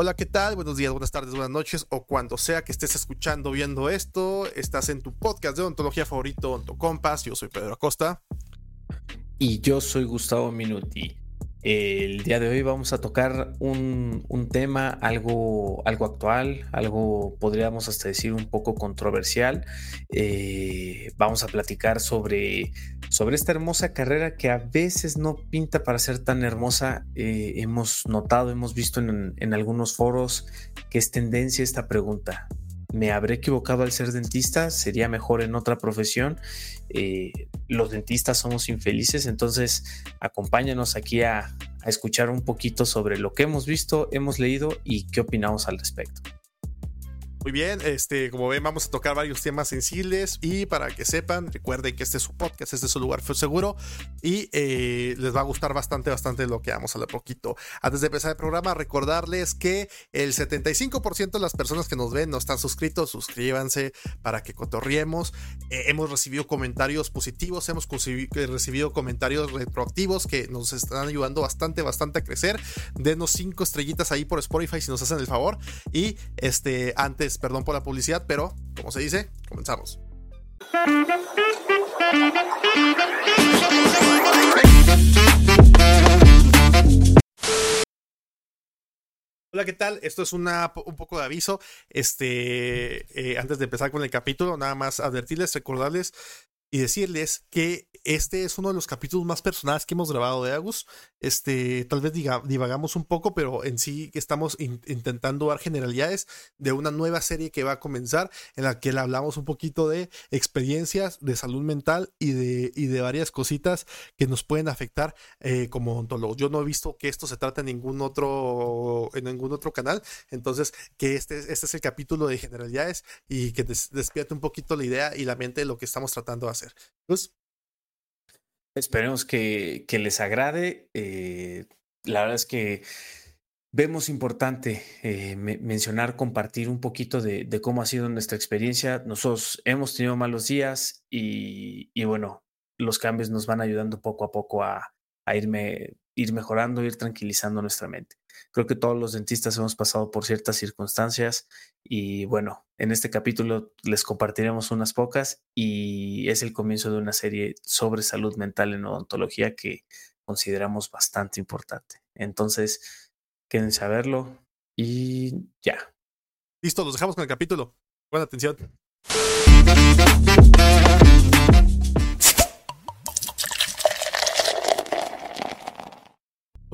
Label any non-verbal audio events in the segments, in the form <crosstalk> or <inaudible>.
Hola, ¿qué tal? Buenos días, buenas tardes, buenas noches o cuando sea que estés escuchando, viendo esto, estás en tu podcast de odontología favorito, Ontocompas. Yo soy Pedro Acosta. Y yo soy Gustavo Minuti. El día de hoy vamos a tocar un, tema algo, algo actual, algo podríamos hasta decir un poco controversial. Eh, vamos a platicar sobre, sobre esta hermosa carrera que a veces no pinta para ser tan hermosa. Eh, hemos notado, hemos visto en, en algunos foros que es tendencia esta pregunta. ¿Me habré equivocado al ser dentista? ¿Sería mejor en otra profesión? Eh, los dentistas somos infelices, entonces acompáñanos aquí a, a escuchar un poquito sobre lo que hemos visto, hemos leído y qué opinamos al respecto. Muy bien, este, como ven, vamos a tocar varios temas sensibles y para que sepan, recuerden que este es su podcast, este es su lugar seguro y eh, les va a gustar bastante, bastante lo que vamos a hablar poquito. Antes de empezar el programa, recordarles que el 75% de las personas que nos ven no están suscritos, suscríbanse para que cotorriemos. Eh, hemos recibido comentarios positivos, hemos recibido comentarios retroactivos que nos están ayudando bastante, bastante a crecer. Denos cinco estrellitas ahí por Spotify si nos hacen el favor. Y este, antes perdón por la publicidad, pero como se dice, comenzamos. Hola, ¿qué tal? Esto es un poco de aviso. Este, eh, antes de empezar con el capítulo, nada más advertirles, recordarles y decirles que este es uno de los capítulos más personales que hemos grabado de Agus. Este, tal vez divagamos un poco, pero en sí estamos intentando dar generalidades de una nueva serie que va a comenzar, en la que le hablamos un poquito de experiencias de salud mental y de, y de varias cositas que nos pueden afectar eh, como odontólogos. Yo no he visto que esto se trate en ningún otro, en ningún otro canal, entonces que este, este es el capítulo de generalidades y que despierte un poquito la idea y la mente de lo que estamos tratando de hacer. Pues, Esperemos que, les agrade. Eh, la verdad es que vemos importante eh, mencionar, compartir un poquito de, cómo ha sido nuestra experiencia. Nosotros hemos tenido malos días y, bueno, los cambios nos van ayudando poco a poco a irme, ir mejorando, ir tranquilizando nuestra mente. Creo que todos los dentistas hemos pasado por ciertas circunstancias y bueno, en este capítulo les compartiremos unas pocas y es el comienzo de una serie sobre salud mental en odontología que consideramos bastante importante. Entonces, quédense a verlo y ya. Listo, los dejamos con el capítulo. Buena atención.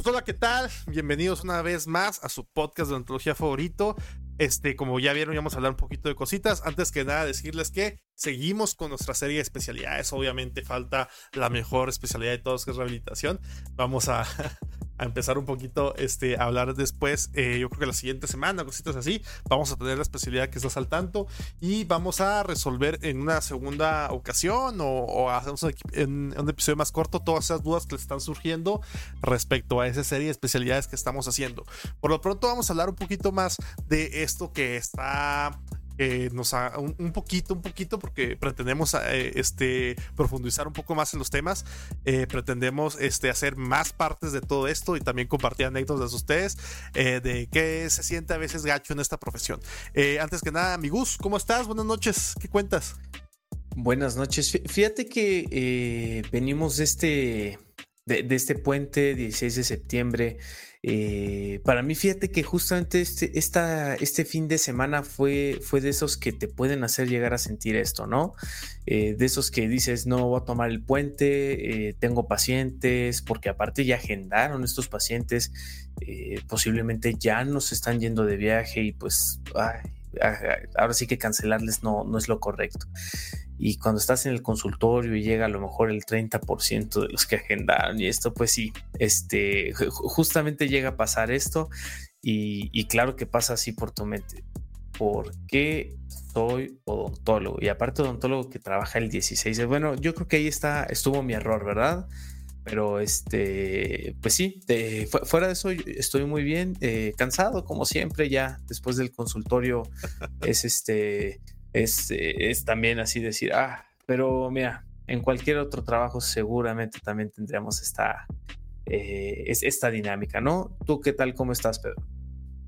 Pues hola, ¿qué tal? Bienvenidos una vez más a su podcast de ontología favorito. Este, como ya vieron, vamos a hablar un poquito de cositas. Antes que nada, decirles que seguimos con nuestra serie de especialidades. Obviamente falta la mejor especialidad de todos, que es rehabilitación. Vamos a, <laughs> a empezar un poquito este, a hablar después. Eh, yo creo que la siguiente semana, cositas así, vamos a tener la especialidad que estás al tanto y vamos a resolver en una segunda ocasión o, hacemos en un episodio más corto todas esas dudas que están surgiendo respecto a esa serie de especialidades que estamos haciendo. Por lo pronto, vamos a hablar un poquito más de esto que está nos ha, un, poquito, un poquito, porque pretendemos eh, este, profundizar un poco más en los temas. Eh, pretendemos este, hacer más partes de todo esto y también compartir anécdotas de ustedes eh, de qué se siente a veces gacho en esta profesión. antes que nada, mi Gus, ¿cómo estás? Buenas noches, ¿qué cuentas? Buenas noches. Fíjate que venimos de este, de, este puente 16 de septiembre. Eh, para mí, fíjate que justamente este, esta, este fin de semana fue, fue de esos que te pueden hacer llegar a sentir esto, ¿no? Eh, de esos que dices, no voy a tomar el puente, eh, tengo pacientes, porque aparte ya agendaron estos pacientes, posiblemente ya nos están yendo de viaje y pues ahora sí que cancelarles no, no es lo correcto y cuando estás en el consultorio y llega a lo mejor el 30% de los que agendaron y esto, pues sí, este, justamente llega a pasar esto y, claro que pasa así por tu mente. ¿Por qué soy odontólogo? Y aparte odontólogo que trabaja el 16. Bueno, yo creo que ahí está, estuvo mi error, ¿verdad? Pero este, pues sí, fuera de eso estoy muy bien, eh, cansado como siempre ya después del consultorio es este eh, es, también así decir, ah, pero mira, en cualquier otro trabajo seguramente también tendríamos esta, eh, esta dinámica, ¿no? ¿Tú qué tal? ¿Cómo estás, Pedro?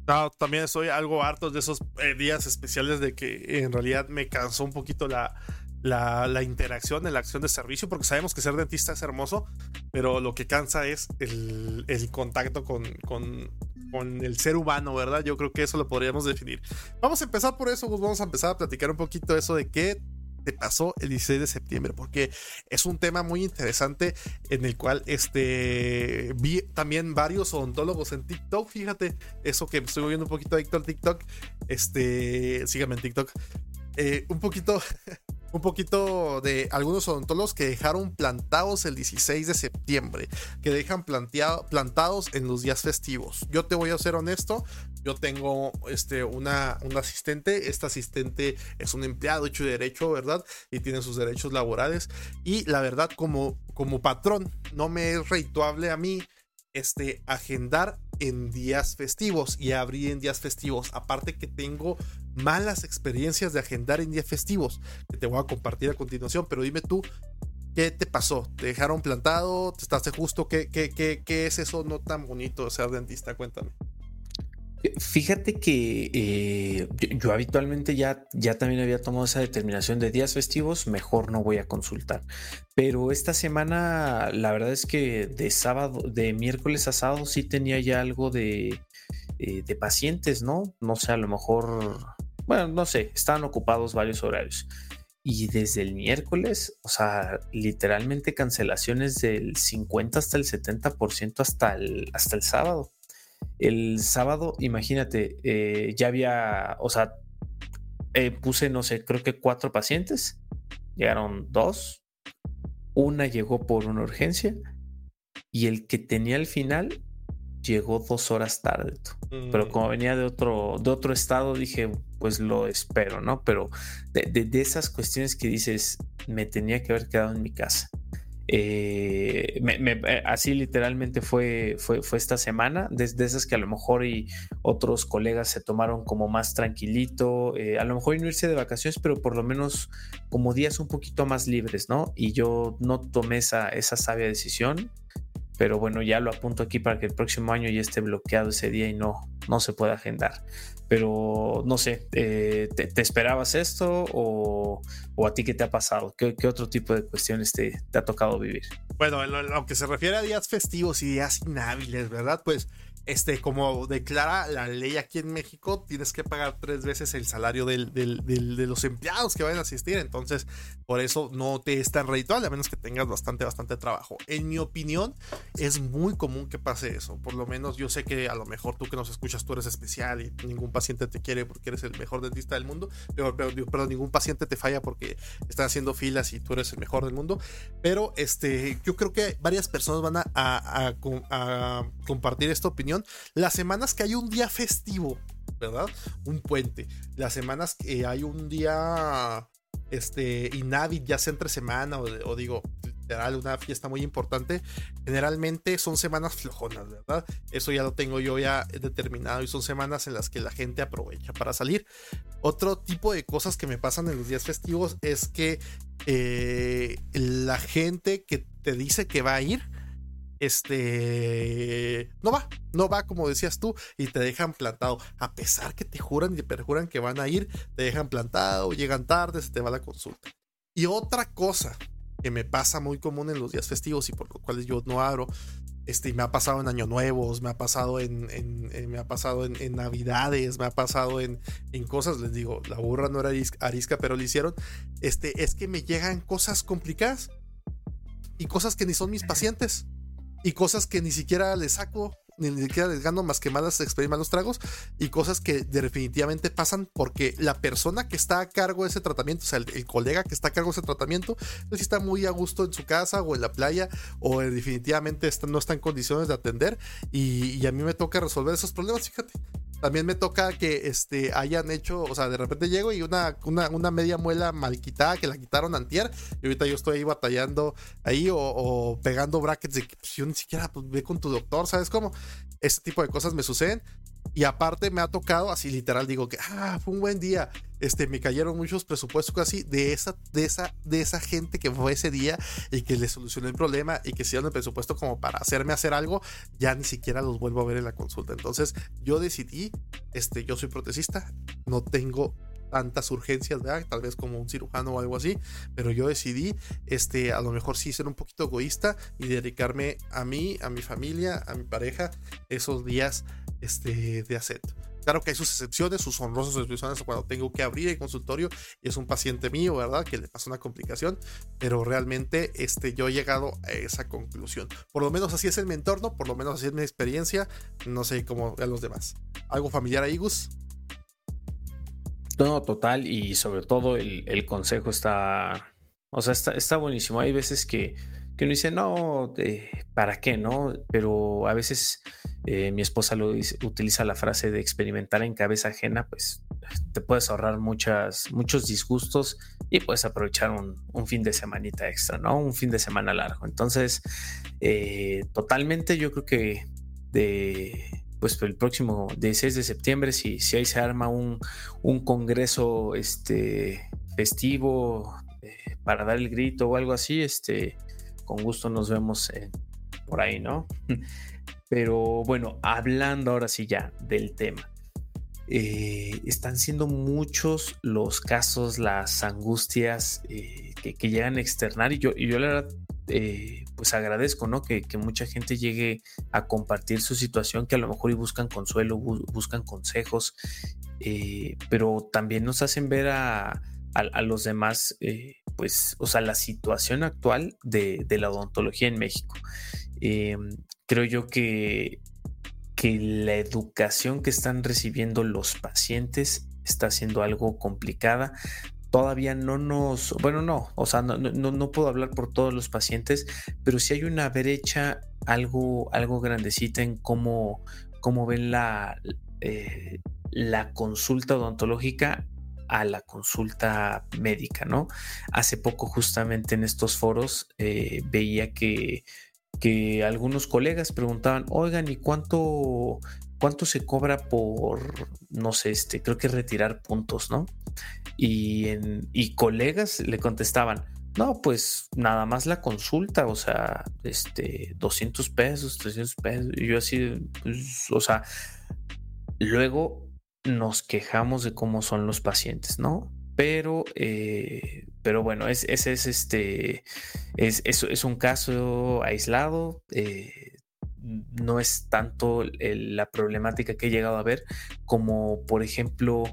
No, también soy algo harto de esos eh, días especiales de que en realidad me cansó un poquito la, la, interacción la acción de servicio, porque sabemos que ser dentista es hermoso, pero lo que cansa es el, contacto con, con, con, el ser humano, ¿verdad? Yo creo que eso lo podríamos definir. Vamos a empezar por eso, vamos a empezar a platicar un poquito eso de qué te pasó el 16 de septiembre, porque es un tema muy interesante en el cual este, vi también varios odontólogos en TikTok, fíjate, eso que estoy viendo un poquito adicto al TikTok, este, síganme en TikTok, eh, un poquito <laughs> un poquito de algunos odontólogos que dejaron plantados el 16 de septiembre, que dejan plantados en los días festivos. Yo te voy a ser honesto, yo tengo este, una, un asistente, este asistente es un empleado hecho de derecho, ¿verdad? Y tiene sus derechos laborales. Y la verdad, como, como patrón, no me es redituable a mí este, agendar en días festivos y abrir en días festivos. Aparte que tengo malas experiencias de agendar en días festivos, que te voy a compartir a continuación, pero dime tú, ¿qué te pasó? ¿Te dejaron plantado? ¿Te estás justo? ¿Qué, qué, qué, es eso no tan bonito de ser dentista? Cuéntame. Fíjate que eh, yo, habitualmente ya, ya también había tomado esa determinación de días festivos, mejor no voy a consultar. Pero esta semana, la verdad es que de sábado, de miércoles a sábado sí tenía ya algo de, eh, de pacientes, ¿no? No sé, a lo mejor, bueno, no sé, estaban ocupados varios horarios. Y desde el miércoles, o sea, literalmente cancelaciones del 50 hasta el 70% hasta el, hasta el sábado. El sábado, imagínate, eh, ya había, o sea, eh, puse, no sé, creo que cuatro pacientes, llegaron dos, una llegó por una urgencia y el que tenía el final llegó dos horas tarde. Pero mm. como venía de otro, de otro estado, dije, pues lo espero, ¿no? Pero de, esas cuestiones que dices, me tenía que haber quedado en mi casa. Eh, eh, así literalmente fue, fue, fue esta semana, desde esas que a lo mejor y otros colegas se tomaron como más tranquilito, eh, a lo mejor no irse de vacaciones, pero por lo menos como días un poquito más libres, ¿no? Y yo no tomé esa, esa sabia decisión, pero bueno, ya lo apunto aquí para que el próximo año ya esté bloqueado ese día y no, no se pueda agendar. Pero no sé, eh, ¿te, esperabas esto o, a ti qué te ha pasado? ¿Qué, otro tipo de cuestiones te, te, ha tocado vivir? Bueno, aunque se refiere a días festivos y días inhábiles, ¿verdad? Pues este, como declara la ley aquí en México, tienes que pagar tres veces el salario del, de los empleados que vayan a asistir. Entonces, por eso no te es tan redituable, a menos que tengas bastante, bastante trabajo. En mi opinión, es muy común que pase eso. Por lo menos yo sé que a lo mejor tú que nos escuchas, tú eres especial y ningún paciente te quiere porque eres el mejor dentista del mundo. Pero, pero, ningún paciente te falla porque están haciendo filas y tú eres el mejor del mundo. Pero este, yo creo que varias personas van a compartir esta opinión las semanas que hay un día festivo, ¿verdad? Un puente. Las semanas que hay un día este inhábil, ya sea entre semana o, digo, literal, una fiesta muy importante, generalmente son semanas flojonas, ¿verdad? Eso ya lo tengo yo ya determinado y son semanas en las que la gente aprovecha para salir. Otro tipo de cosas que me pasan en los días festivos es que eh, la gente que te dice que va a ir, este no va, no va como decías tú y te dejan plantado. A pesar que te juran y te perjuran que van a ir, te dejan plantado, llegan tarde, se te va la consulta. Y otra cosa que me pasa muy común en los días festivos y por los cuales yo no abro, este, me ha pasado en Año Nuevos, me ha pasado en, me ha pasado en, Navidades, me ha pasado en, en, cosas, les digo, la burra no era arisca, pero lo hicieron, este, es que me llegan cosas complicadas y cosas que ni son mis pacientes y cosas que ni siquiera les saco, ni siquiera les gano más que malas experiencias, malos tragos y cosas que definitivamente pasan porque la persona que está a cargo de ese tratamiento, o sea, el, colega que está a cargo de ese tratamiento, no está muy a gusto en su casa o en la playa o definitivamente no está en condiciones de atender y, y a mí me toca resolver esos problemas, fíjate. También me toca que este, hayan hecho, o sea, de repente llego y una, una, media muela mal quitada que la quitaron antier y ahorita yo estoy ahí batallando ahí o, pegando brackets de que pues, yo ni siquiera pues, ve con tu doctor, ¿sabes cómo? Este tipo de cosas me suceden y aparte me ha tocado, así literal, digo que, ah, fue un buen día. Este, me cayeron muchos presupuestos así de esa, de esa, de esa gente que fue ese día y que le solucionó el problema y que hicieron el presupuesto como para hacerme hacer algo, ya ni siquiera los vuelvo a ver en la consulta. Entonces, yo decidí este, yo soy protecista, no tengo tantas urgencias, ¿verdad? Tal vez como un cirujano o algo así, pero yo decidí, este, a lo mejor sí ser un poquito egoísta y dedicarme a mí, a mi familia, a mi pareja, esos días, este, de acepto. Claro que hay sus excepciones, sus honrosas excepciones cuando tengo que abrir el consultorio y es un paciente mío, ¿verdad? Que le pasa una complicación, pero realmente este, yo he llegado a esa conclusión. Por lo menos así es el mi entorno, por lo menos así es mi experiencia, no sé cómo a los demás. ¿Algo familiar a Igus? No, total, y sobre todo el, consejo está, o sea, está, está, buenísimo. Hay veces que, que uno dice, no, ¿para qué? ¿No? Pero a veces eh, mi esposa lo utiliza la frase de experimentar en cabeza ajena, pues te puedes ahorrar muchas, muchos disgustos y puedes aprovechar un, fin de semanita extra, ¿no? Un fin de semana largo. Entonces, eh, totalmente yo creo que de pues el próximo 16 de septiembre, si, si ahí se arma un, un congreso este, festivo eh, para dar el grito o algo así, este, con gusto nos vemos por ahí, ¿no? <laughs> Pero bueno, hablando ahora sí ya del tema. Eh, están siendo muchos los casos, las angustias eh, que, llegan a externar y yo, y yo la verdad eh, pues agradezco, ¿no? Que, mucha gente llegue a compartir su situación, que a lo mejor y buscan consuelo, buscan consejos, eh, pero también nos hacen ver a, los demás, eh, pues, o sea, la situación actual de, la odontología en México. creo yo que, que la educación que están recibiendo los pacientes está siendo algo complicada todavía no nos, bueno, no, o sea, no, no, puedo hablar por todos los pacientes, pero sí hay una brecha algo, algo grandecita en cómo, cómo ven la, eh, la consulta odontológica a la consulta médica, ¿no? Hace poco justamente en estos foros eh, veía que, que algunos colegas preguntaban, oigan, ¿y cuánto, cuánto se cobra por, no sé, este, creo que retirar puntos, ¿no? Y, y colegas le contestaban, no, pues nada más la consulta, o sea, este, 200 pesos, 300 pesos. Y yo así, pues, o sea, luego nos quejamos de cómo son los pacientes, ¿no? Pero, eh, pero bueno, ese es, este, es, es, un caso aislado. Eh, no es tanto la problemática que he llegado a ver como, por ejemplo,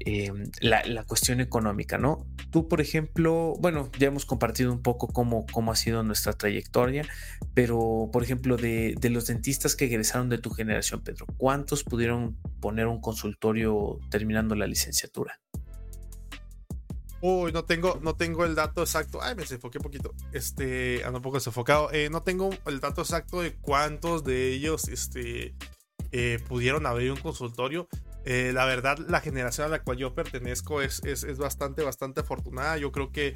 em, la, cuestión económica, ¿no? Tú, por ejemplo, bueno, ya hemos compartido un poco cómo, cómo ha sido nuestra trayectoria, pero, por ejemplo, de, de, los dentistas que egresaron de tu generación, Pedro, ¿cuántos pudieron poner un consultorio terminando la licenciatura? Uy, no tengo, no tengo el dato exacto. Ay, me desenfoqué un poquito. Este, ando un poco desenfocado. Eh, no tengo el dato exacto de cuántos de ellos este, eh, pudieron abrir un consultorio. Eh, la verdad, la generación a la cual yo pertenezco es, es, bastante, bastante afortunada. Yo creo que,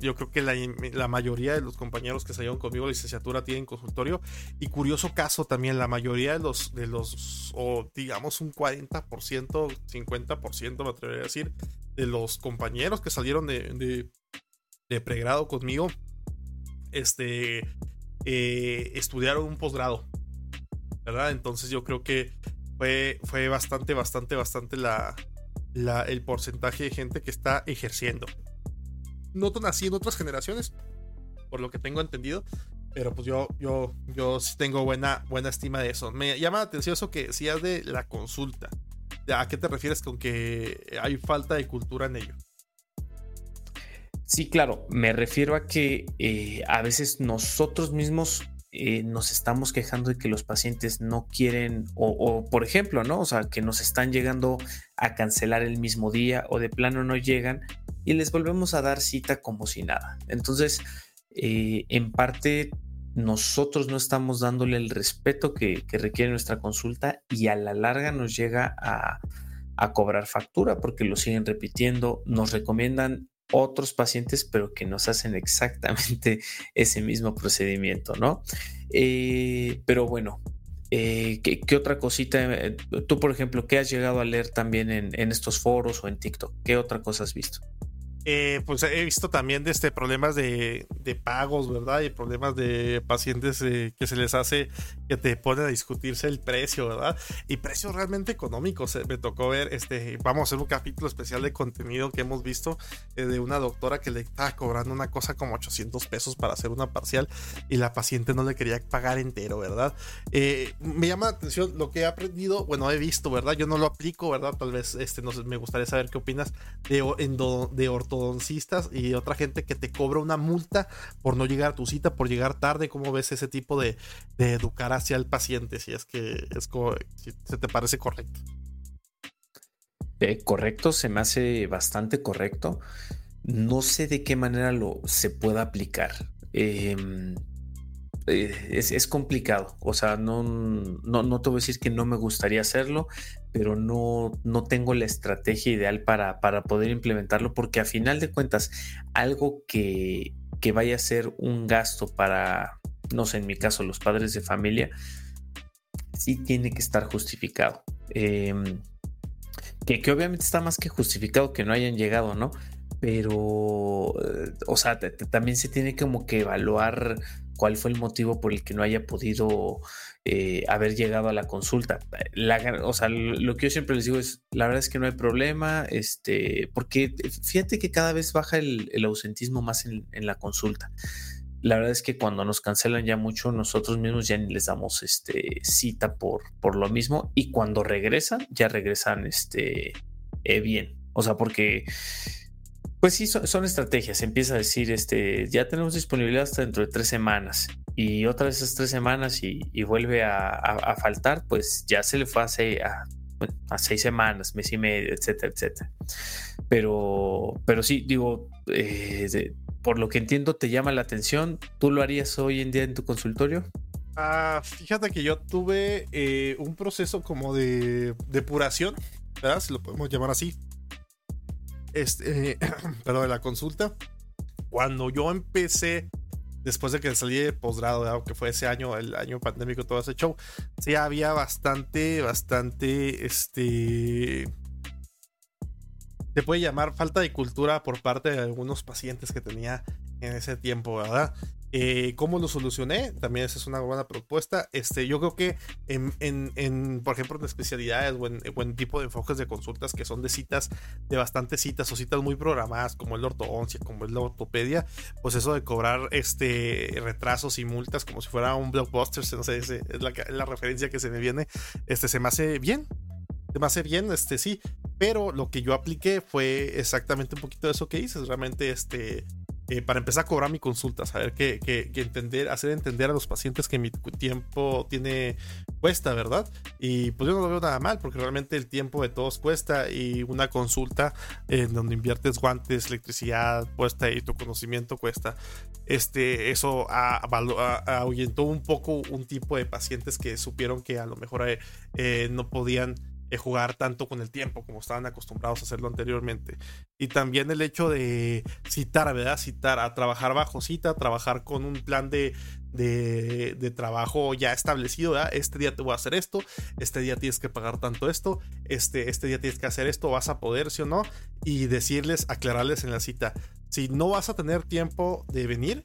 yo creo que la, mayoría de los compañeros que salieron conmigo de licenciatura tienen consultorio. Y curioso caso también, la mayoría de los, de los o digamos un 40%, 50%, me atrevería a decir, de los compañeros que salieron de, de, pregrado conmigo, este, eh, estudiaron un posgrado, ¿verdad? Entonces yo creo que fue, fue bastante, bastante, bastante la, el porcentaje de gente que está ejerciendo. No tan así en otras generaciones, por lo que tengo entendido, pero pues yo, yo, yo sí tengo buena, buena estima de eso. Me llama la atención eso que decías de la consulta. ¿A qué te refieres con que hay falta de cultura en ello? Sí, claro, me refiero a que eh, a veces nosotros mismos eh, nos estamos quejando de que los pacientes no quieren, o, por ejemplo, ¿no? O sea, que nos están llegando a cancelar el mismo día o de plano no llegan y les volvemos a dar cita como si nada. Entonces, eh, en parte nosotros no estamos dándole el respeto que, requiere nuestra consulta y a la larga nos llega a, cobrar factura porque lo siguen repitiendo, nos recomiendan otros pacientes, pero que nos hacen exactamente <laughs> ese mismo procedimiento, ¿no? Eh, pero bueno, eh, ¿qué, otra cosita? Eh, tú, por ejemplo, ¿qué has llegado a leer también en, en, estos foros o en TikTok? ¿Qué otra cosa has visto? Eh, pues he visto también de este, problemas de, pagos, ¿verdad? Y problemas de pacientes eh, que se les hace que te ponen a discutirse el precio, ¿verdad? Y precios realmente económicos. Eh, me tocó ver, este, vamos a hacer un capítulo especial de contenido que hemos visto de una doctora que le estaba cobrando una cosa como 800 pesos para hacer una parcial y la paciente no le quería pagar entero, ¿verdad? me llama la atención lo que he aprendido, bueno, he visto, ¿verdad? Yo no lo aplico, ¿verdad? Tal vez este, no sé, me gustaría saber qué opinas de, de y otra gente que te cobra una multa por no llegar a tu cita, por llegar tarde. ¿Cómo ves ese tipo de, educar hacia el paciente? Si es que es si se te parece correcto. Correcto, se me hace bastante correcto. No sé de qué manera lo se pueda aplicar. Eh, es, complicado. O sea, no, no, no, te voy a decir que no me gustaría hacerlo, pero no, no tengo la estrategia ideal para, para poder implementarlo, porque a final de cuentas, algo que, que vaya a ser un gasto para, no sé, en mi caso, los padres de familia, sí tiene que estar justificado. Em, que, que, obviamente está más que justificado que no hayan llegado, ¿no? Pero, eh, o sea, también se tiene como que evaluar cuál fue el motivo por el que no haya podido eh, haber llegado a la consulta. o sea, lo que yo siempre les digo es, la verdad es que no hay problema, este, porque fíjate que cada vez baja el, ausentismo más en, la consulta. La verdad es que cuando nos cancelan ya mucho, nosotros mismos ya ni les damos este, cita por, por lo mismo y cuando regresan, ya regresan este, eh, bien. O sea, porque pues sí, son, estrategias. Empieza a decir, este, ya tenemos disponibilidad hasta dentro de tres semanas y otra de esas tres semanas y, vuelve a, faltar, pues ya se le fue a, a, seis semanas, mes y medio, etcétera, etcétera. Pero, pero sí, digo, eh, por lo que entiendo, te llama la atención. ¿Tú lo harías hoy en día en tu consultorio? Ah, fíjate que yo tuve eh, un proceso como de depuración, ¿verdad? Si lo podemos llamar así este, <clears throat> pero de la consulta, cuando yo empecé, después de que salí de posgrado, que fue ese año, el año pandémico, todo ese show, sí había bastante, bastante, este, se puede llamar falta de cultura por parte de algunos pacientes que tenía en ese tiempo, ¿verdad? Eh, ¿Cómo lo solucioné? También esa es una buena propuesta. Este, yo creo que en, por ejemplo, en especialidades o en, tipo de enfoques de consultas que son de citas, de bastantes citas o citas muy programadas, como el ortodoncia, como es la ortopedia, pues eso de cobrar este retrasos y multas como si fuera un blockbuster, no sé, es la, la referencia que se me viene, este, se me hace bien, se me hace bien, este sí, pero lo que yo apliqué fue exactamente un poquito de eso que dices, realmente este eh, para empezar a cobrar mi consulta, saber que, que, entender, hacer entender a los pacientes que mi tiempo tiene cuesta, ¿verdad? Y pues yo no lo veo nada mal, porque realmente el tiempo de todos cuesta y una consulta en donde inviertes guantes, electricidad, puesta y tu conocimiento cuesta. Este, eso ahuyentó un poco un tipo de pacientes que supieron que a lo mejor eh, eh, no podían jugar tanto con el tiempo como estaban acostumbrados a hacerlo anteriormente. Y también el hecho de citar, ¿verdad? Citar, a trabajar bajo cita, trabajar con un plan de, de, trabajo ya establecido, ¿verdad? Este día te voy a hacer esto, este día tienes que pagar tanto esto, este, este día tienes que hacer esto, vas a poder, sí o no, y decirles, aclararles en la cita, si no vas a tener tiempo de venir,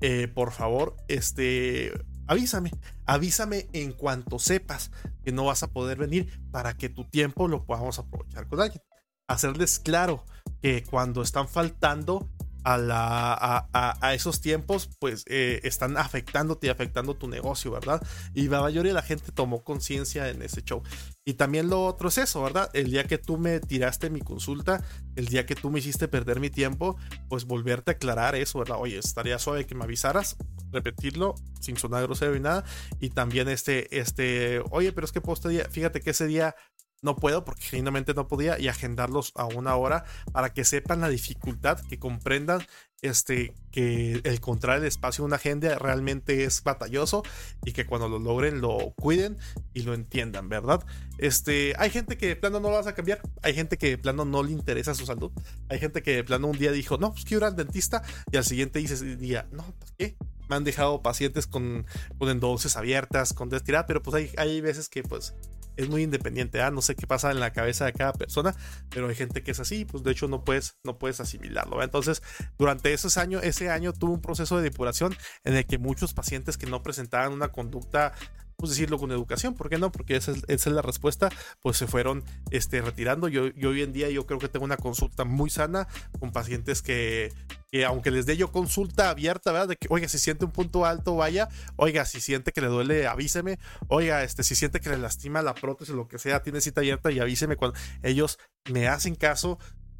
eh, por favor, este, avísame, avísame en cuanto sepas que no vas a poder venir para que tu tiempo lo podamos aprovechar con alguien. Hacerles claro que cuando están faltando a, esos tiempos, pues eh, están afectándote y afectando tu negocio, ¿verdad? Y la mayoría de la gente tomó conciencia en ese show. Y también lo otro es eso, ¿verdad? El día que tú me tiraste mi consulta, el día que tú me hiciste perder mi tiempo, pues volverte a aclarar eso, ¿verdad? Oye, estaría suave que me avisaras, repetirlo sin sonar grosero y nada. Y también este, este, oye, pero es que este día, fíjate que ese día no puedo porque genuinamente no podía y agendarlos a una hora para que sepan la dificultad, que comprendan este, que el encontrar el espacio en una agenda realmente es batalloso y que cuando lo logren lo cuiden y lo entiendan, ¿verdad? Este, hay gente que de plano no lo vas a cambiar, hay gente que de plano no le interesa su salud, hay gente que de plano un día dijo, no, pues quiero ir al dentista y al siguiente dice día, no, ¿por qué? Me han dejado pacientes con, con abiertas, con destirada, pero pues hay, hay veces que pues es muy independiente, ¿ah? no sé qué pasa en la cabeza de cada persona, pero hay gente que es así, pues de hecho no puedes, no puedes asimilarlo. Entonces, durante esos años, ese año tuve un proceso de depuración en el que muchos pacientes que no presentaban una conducta pues decirlo con educación, ¿por qué no? Porque esa es, la respuesta, pues se fueron este, retirando. Yo, yo, hoy en día yo creo que tengo una consulta muy sana con pacientes que, que aunque les dé yo consulta abierta, ¿verdad? De que, oiga, si siente un punto alto, vaya, oiga, si siente que le duele, avíseme, oiga, este, si siente que le lastima la prótesis lo que sea, tiene cita abierta y avíseme cuando ellos me hacen caso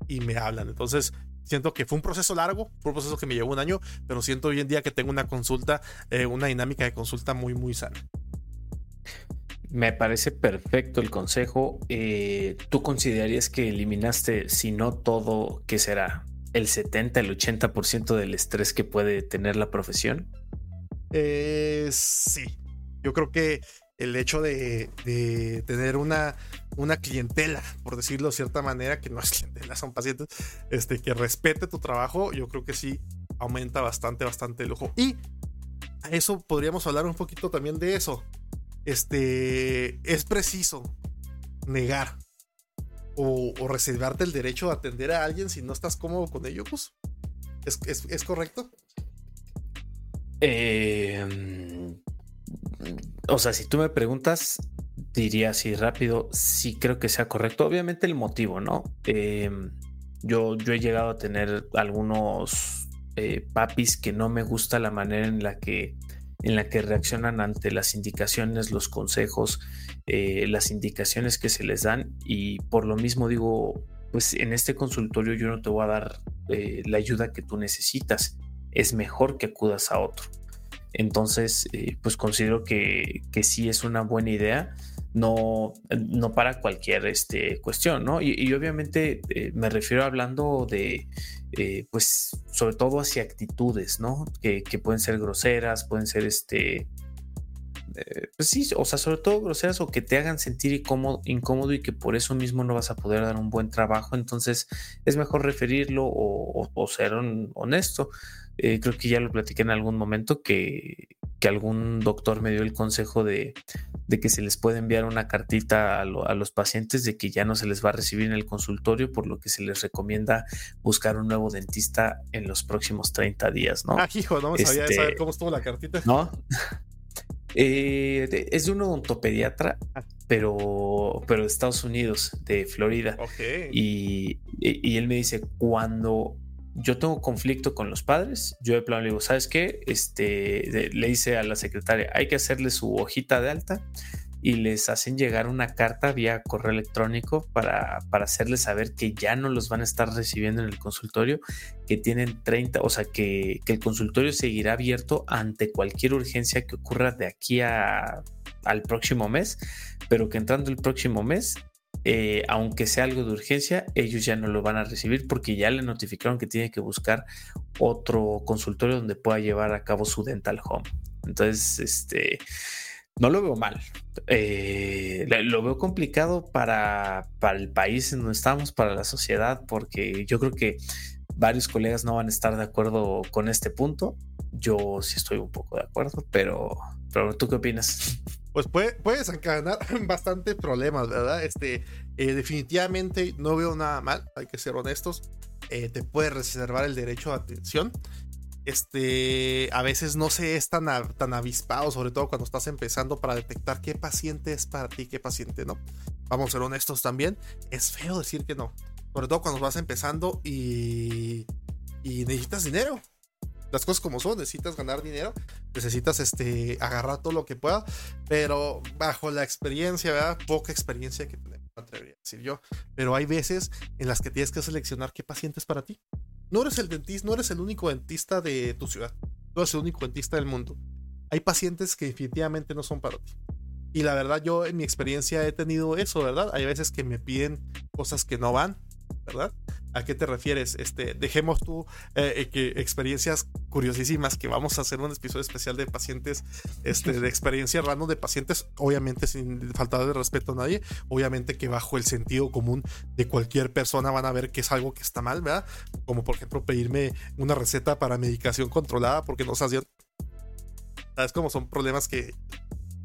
y me hablan. Entonces, siento que fue un proceso largo, fue un proceso que me llevó un año, pero siento hoy en día que tengo una consulta, eh, una dinámica de consulta muy, muy sana. Me parece perfecto el consejo. Eh, ¿Tú considerarías que eliminaste, si no todo, que será el 70, el 80% del estrés que puede tener la profesión? Eh, sí. Yo creo que el hecho de, tener una, una clientela, por decirlo de cierta manera, que no es <laughs> clientela, son pacientes, este, que respete tu trabajo, yo creo que sí aumenta bastante, bastante el ojo. Y a eso podríamos hablar un poquito también de eso este, es preciso negar o, reservarte el derecho a atender a alguien si no estás cómodo con ello, pues. ¿Es, correcto? Em, o sea, si tú me preguntas, diría así rápido, sí creo que sea correcto. Obviamente el motivo, ¿no? Em, yo, yo he llegado a tener algunos eh, papis que no me gusta la manera en la que en la que reaccionan ante las indicaciones, los consejos, eh, las indicaciones que se les dan. Y por lo mismo digo, pues en este consultorio yo no te voy a dar eh, la ayuda que tú necesitas, es mejor que acudas a otro. Entonces, eh, pues considero que, que sí es una buena idea no, no para cualquier este, cuestión, ¿no? Y, obviamente eh, me refiero hablando de, eh, pues, sobre todo hacia actitudes, ¿no? Que, pueden ser groseras, pueden ser, este, eh, pues sí, o sea, sobre todo groseras o que te hagan sentir incómodo, incómodo y que por eso mismo no vas a poder dar un buen trabajo, entonces es mejor referirlo o, ser honesto. creo que ya lo platiqué en algún momento que, que algún doctor me dio el consejo de, de que se les puede enviar una cartita a, los pacientes de que ya no se les va a recibir en el consultorio, por lo que se les recomienda buscar un nuevo dentista en los próximos 30 días, ¿no? Ah, hijo, no sabía este, saber cómo estuvo la cartita. ¿No? <laughs> Eh, es de un odontopediatra, ah. pero, pero de Estados Unidos, de Florida. Y, y, él me dice, cuando yo tengo conflicto con los padres, yo de plano le digo, ¿sabes qué? Este, le dice a la secretaria, hay que hacerle su hojita de alta y les hacen llegar una carta vía correo electrónico para, para hacerles saber que ya no los van a estar recibiendo en el consultorio, que tienen 30, o sea, que, que el consultorio seguirá abierto ante cualquier urgencia que ocurra de aquí a, al próximo mes, pero que entrando el próximo mes eh, aunque sea algo de urgencia, ellos ya no lo van a recibir porque ya le notificaron que tiene que buscar otro consultorio donde pueda llevar a cabo su dental home. Entonces, este, no lo veo mal. Eh, lo veo complicado para, para el país en donde estamos, para la sociedad, porque yo creo que varios colegas no van a estar de acuerdo con este punto. Yo sí estoy un poco de acuerdo, pero, pero ¿tú qué opinas? Pues puede, puede desencadenar <laughs> bastante problemas, ¿verdad? Este, eh, definitivamente no veo nada mal, hay que ser honestos. Eh, te puede reservar el derecho a atención. Este, a veces no se es tan, tan avispado, sobre todo cuando estás empezando para detectar qué paciente es para ti, qué paciente no. Vamos a ser honestos también. Es feo decir que no. Sobre todo cuando vas empezando y, y necesitas dinero las cosas como son, necesitas ganar dinero, necesitas este, agarrar todo lo que pueda, pero bajo la experiencia, ¿verdad? Poca experiencia que tenemos, atrevería a decir yo, pero hay veces en las que tienes que seleccionar qué paciente es para ti. No eres el dentista, no eres el único dentista de tu ciudad, no eres el único dentista del mundo. Hay pacientes que definitivamente no son para ti. Y la verdad, yo en mi experiencia he tenido eso, ¿verdad? Hay veces que me piden cosas que no van, ¿verdad? ¿A qué te refieres? Este, dejemos tú eh, eh, que experiencias curiosísimas que vamos a hacer un episodio especial de pacientes, este, de experiencia random de pacientes, obviamente sin faltar de respeto a nadie, obviamente que bajo el sentido común de cualquier persona van a ver que es algo que está mal, ¿verdad? Como por ejemplo pedirme una receta para medicación controlada porque no sabes ¿Sabes cómo son problemas que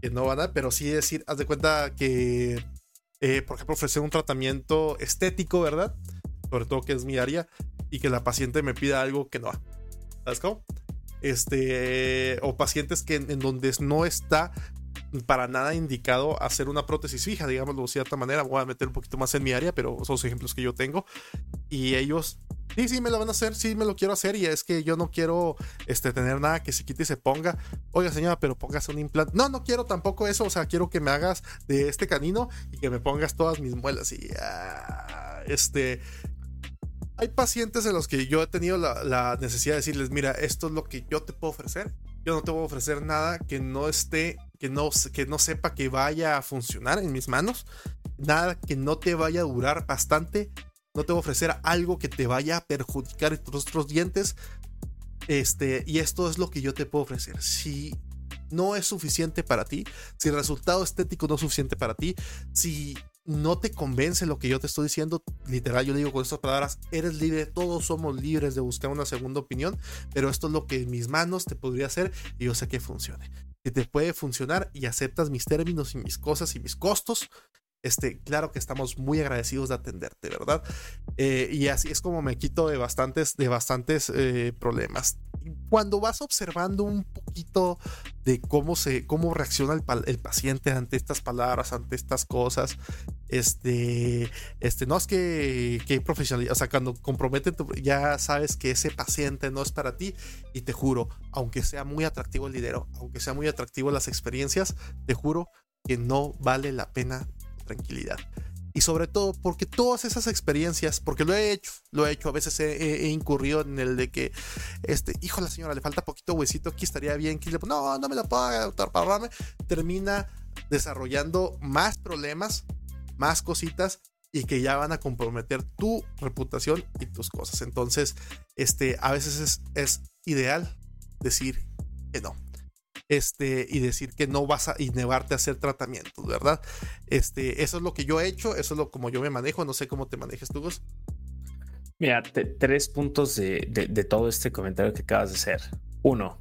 que no van a, pero sí decir, haz de cuenta que, eh, por ejemplo, ofrecer un tratamiento estético, ¿verdad? Sobre todo que es mi área, y que la paciente me pida algo que no. ¿Sabes cómo? Este, o pacientes que en donde no está para nada indicado hacer una prótesis fija, digámoslo de cierta manera. Voy a meter un poquito más en mi área, pero son los ejemplos que yo tengo. Y ellos, sí, sí, me lo van a hacer, sí, me lo quiero hacer. Y es que yo no quiero este, tener nada que se quite y se ponga. Oiga, señora, pero póngase un implante. No, no quiero tampoco eso. O sea, quiero que me hagas de este canino y que me pongas todas mis muelas. Y ah, este, hay pacientes en los que yo he tenido la, necesidad de decirles, mira, esto es lo que yo te puedo ofrecer. Yo no te voy a ofrecer nada que no esté que no, que no sepa que vaya a funcionar en mis manos, nada que no te vaya a durar bastante, no te voy a ofrecer algo que te vaya a perjudicar en tus otros dientes. Este, y esto es lo que yo te puedo ofrecer. Si no es suficiente para ti, si el resultado estético no es suficiente para ti, si no te convence lo que yo te estoy diciendo, literal, yo digo con estas palabras, eres libre, todos somos libres de buscar una segunda opinión, pero esto es lo que en mis manos te podría hacer y yo sé que funcione que te puede funcionar y aceptas mis términos y mis cosas y mis costos, este, claro que estamos muy agradecidos de atenderte, ¿verdad? Eh, y así es como me quito de bastantes, de bastantes eh, problemas. Cuando vas observando un poquito de cómo se, cómo reacciona el, paciente ante estas palabras, ante estas cosas, este, este, no es que, que profesionalidad, o sea, cuando compromete, ya sabes que ese paciente no es para ti y te juro, aunque sea muy atractivo el dinero, aunque sea muy atractivo las experiencias, te juro que no vale la pena tranquilidad. Y sobre todo porque todas esas experiencias, porque lo he hecho, lo he hecho, a veces he, incurrido en el de que, este, hijo la señora, le falta poquito huesito, aquí estaría bien, que no, no me lo puedo para termina desarrollando más problemas, más cositas y que ya van a comprometer tu reputación y tus cosas. Entonces, este, a veces es, es ideal decir que no este, y decir que no vas a y negarte a hacer tratamientos, ¿verdad? Este, eso es lo que yo he hecho, eso es lo como yo me manejo, no sé cómo te manejes tú. Mira, tres puntos de, de, todo este comentario que acabas de hacer. Uno,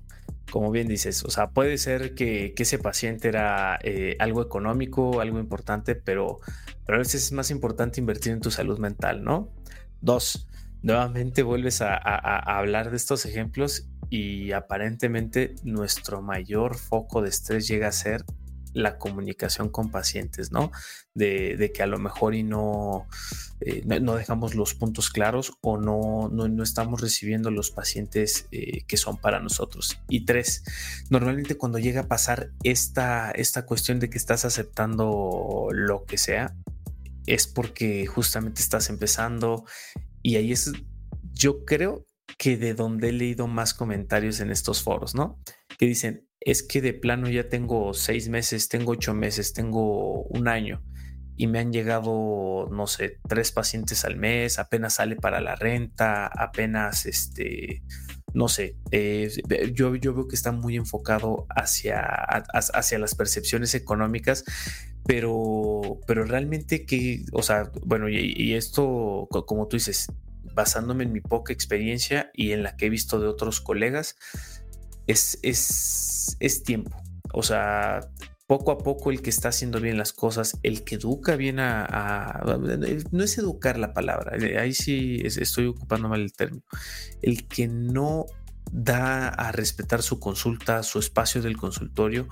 como bien dices, o sea, puede ser que, que ese paciente era eh, algo económico, algo importante, pero, pero a veces es más importante invertir en tu salud mental, ¿no? Dos, nuevamente vuelves a hablar de estos ejemplos y aparentemente nuestro mayor foco de estrés llega a ser la comunicación con pacientes, ¿no? De, que a lo mejor y no, eh, no, dejamos los puntos claros o no, no, estamos recibiendo los pacientes eh, que son para nosotros. Y tres, normalmente cuando llega a pasar esta, esta cuestión de que estás aceptando lo que sea, es porque justamente estás empezando y ahí es, yo creo que de donde he leído más comentarios en estos foros, ¿no? Que dicen, es que de plano ya tengo seis meses, tengo ocho meses, tengo un año y me han llegado, no sé, tres pacientes al mes, apenas sale para la renta, apenas, este, no sé, eh, yo, yo veo que está muy enfocado hacia, hacia las percepciones económicas, pero, pero realmente que, o sea, bueno, y, y esto, como tú dices, basándome en mi poca experiencia y en la que he visto de otros colegas, es, es, es tiempo. O sea, poco a poco el que está haciendo bien las cosas, el que educa bien a, no es educar la palabra, eh, ahí sí estoy ocupando mal el término, el que no da a respetar su consulta, su espacio del consultorio,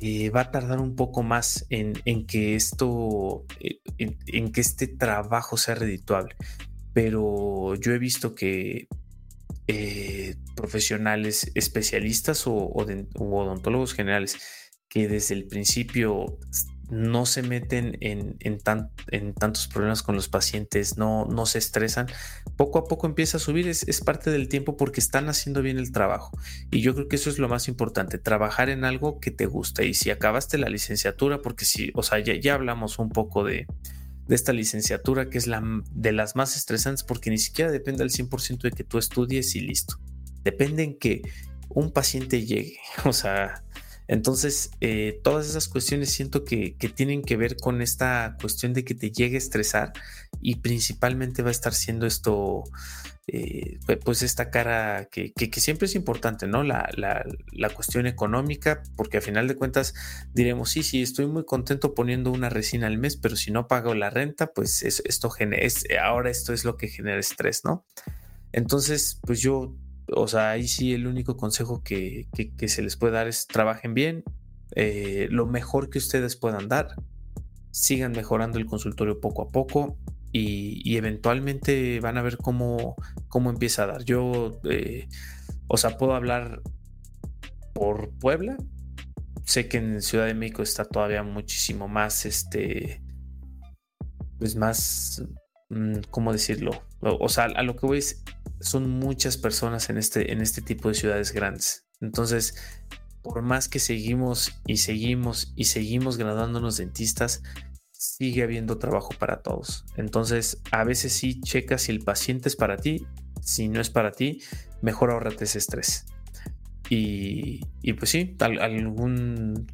eh, va a tardar un poco más en, que esto, eh, en, que este trabajo sea redituable pero yo he visto que eh, profesionales especialistas o, odontólogos generales que desde el principio no se meten en, tantos problemas con los pacientes, no, no se estresan, poco a poco empieza a subir, es, parte del tiempo porque están haciendo bien el trabajo. Y yo creo que eso es lo más importante, trabajar en algo que te gusta. Y si acabaste la licenciatura, porque si, o sea, ya hablamos un poco de, de esta licenciatura, que es la de las más estresantes porque ni siquiera depende al 100% de que tú estudies y listo. Depende en que un paciente llegue. <laughs> O sea, entonces eh, todas esas cuestiones siento que, tienen que ver con esta cuestión de que te llegue a estresar y principalmente va a estar siendo esto, eh, pues esta cara que, siempre es importante, ¿no? La, cuestión económica, porque a final de cuentas diremos, sí, sí, estoy muy contento poniendo una resina al mes, pero si no pago la renta, pues esto genera, ahora esto es lo que genera estrés, ¿no? Entonces, pues yo, o sea, ahí sí el único consejo que, se les puede dar es trabajen bien, eh, lo mejor que ustedes puedan dar, sigan mejorando el consultorio poco a poco y, eventualmente van a ver cómo, cómo empieza a dar. Yo, eh, o sea, puedo hablar por Puebla. Sé que en Ciudad de México está todavía muchísimo más, este, pues más, mm, ¿cómo decirlo? O, sea, a lo que voy es, son muchas personas en este, en este tipo de ciudades grandes. Entonces, por más que seguimos y seguimos y seguimos graduándonos dentistas, sigue habiendo trabajo para todos. Entonces, a veces sí checa si el paciente es para ti, si no es para ti, mejor ahorrate ese estrés. Y, pues sí, algún,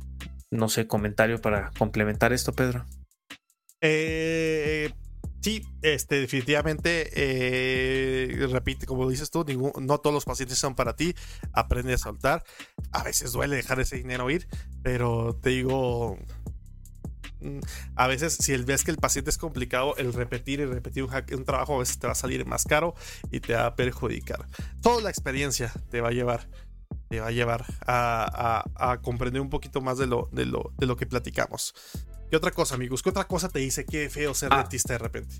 no sé, comentario para complementar esto, Pedro. Eh, sí, este, definitivamente, eh, repite, como dices tú, no todos los pacientes son para ti. Aprende a soltar. A veces duele dejar ese dinero ir, pero te digo, mm, a veces si ves que el paciente es complicado, el repetir y repetir un, trabajo a veces te va a salir más caro y te va a perjudicar. Toda la experiencia te va a llevar, te va a llevar a, comprender un poquito más de lo, de lo, de lo que platicamos. ¿Qué otra cosa, amigos? ¿Qué otra cosa te dice qué feo ser ah. dentista de repente?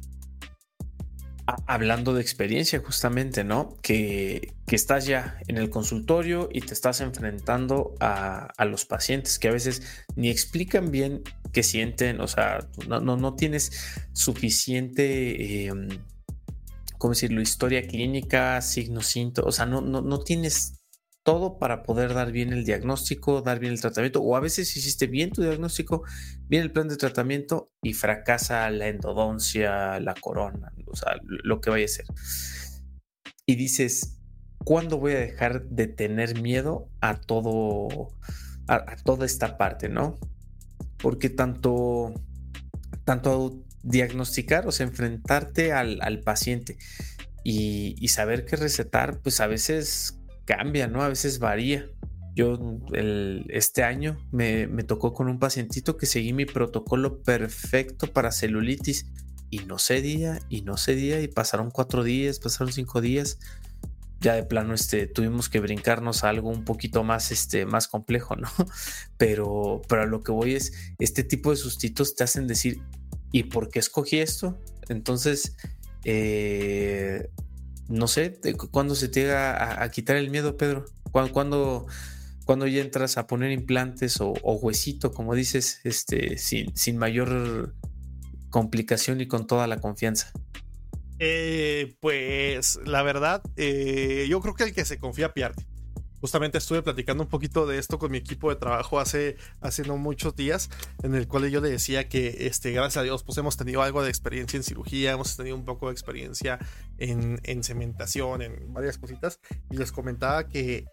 Hablando de experiencia, justamente, ¿no? Que, estás ya en el consultorio y te estás enfrentando a, los pacientes que a veces ni explican bien qué sienten, o sea, no, no, tienes suficiente, em, ¿cómo decirlo? Historia clínica, signos, síntomas, o sea, no, no, no tienes todo para poder dar bien el diagnóstico, dar bien el tratamiento, o a veces hiciste bien tu diagnóstico, bien el plan de tratamiento y fracasa la endodoncia, la corona, o sea, lo que vaya a ser. Y dices, ¿cuándo voy a dejar de tener miedo a todo, a, toda esta parte, no? Porque tanto, tanto diagnosticar, o sea, enfrentarte al, paciente y, y saber qué recetar, pues a veces cambia, ¿no? A veces varía. Yo este año me, tocó con un pacientito que seguí mi protocolo perfecto para celulitis y no cedía y no cedía y pasaron cuatro días, pasaron cinco días. Ya de plano este, tuvimos que brincarnos a algo un poquito más, este, más complejo, ¿no? <laughs> Pero, pero a lo que voy es, este tipo de sustitos te hacen decir, ¿y por qué escogí esto? Entonces, eh, no sé, ¿cuándo se te llega a, quitar el miedo, Pedro? ¿Cuándo, cuando ya entras a poner implantes o, huesito, como dices, este, sin, sin mayor complicación y con toda la confianza? Eh, pues la verdad, eh, yo creo que el que se confía pierde. Justamente estuve platicando un poquito de esto con mi equipo de trabajo hace, hace muchos días, en el cual yo le decía que, este, gracias a Dios, pues hemos tenido algo de experiencia en cirugía, hemos tenido un poco de experiencia en, en cementación, en varias cositas, y les comentaba que,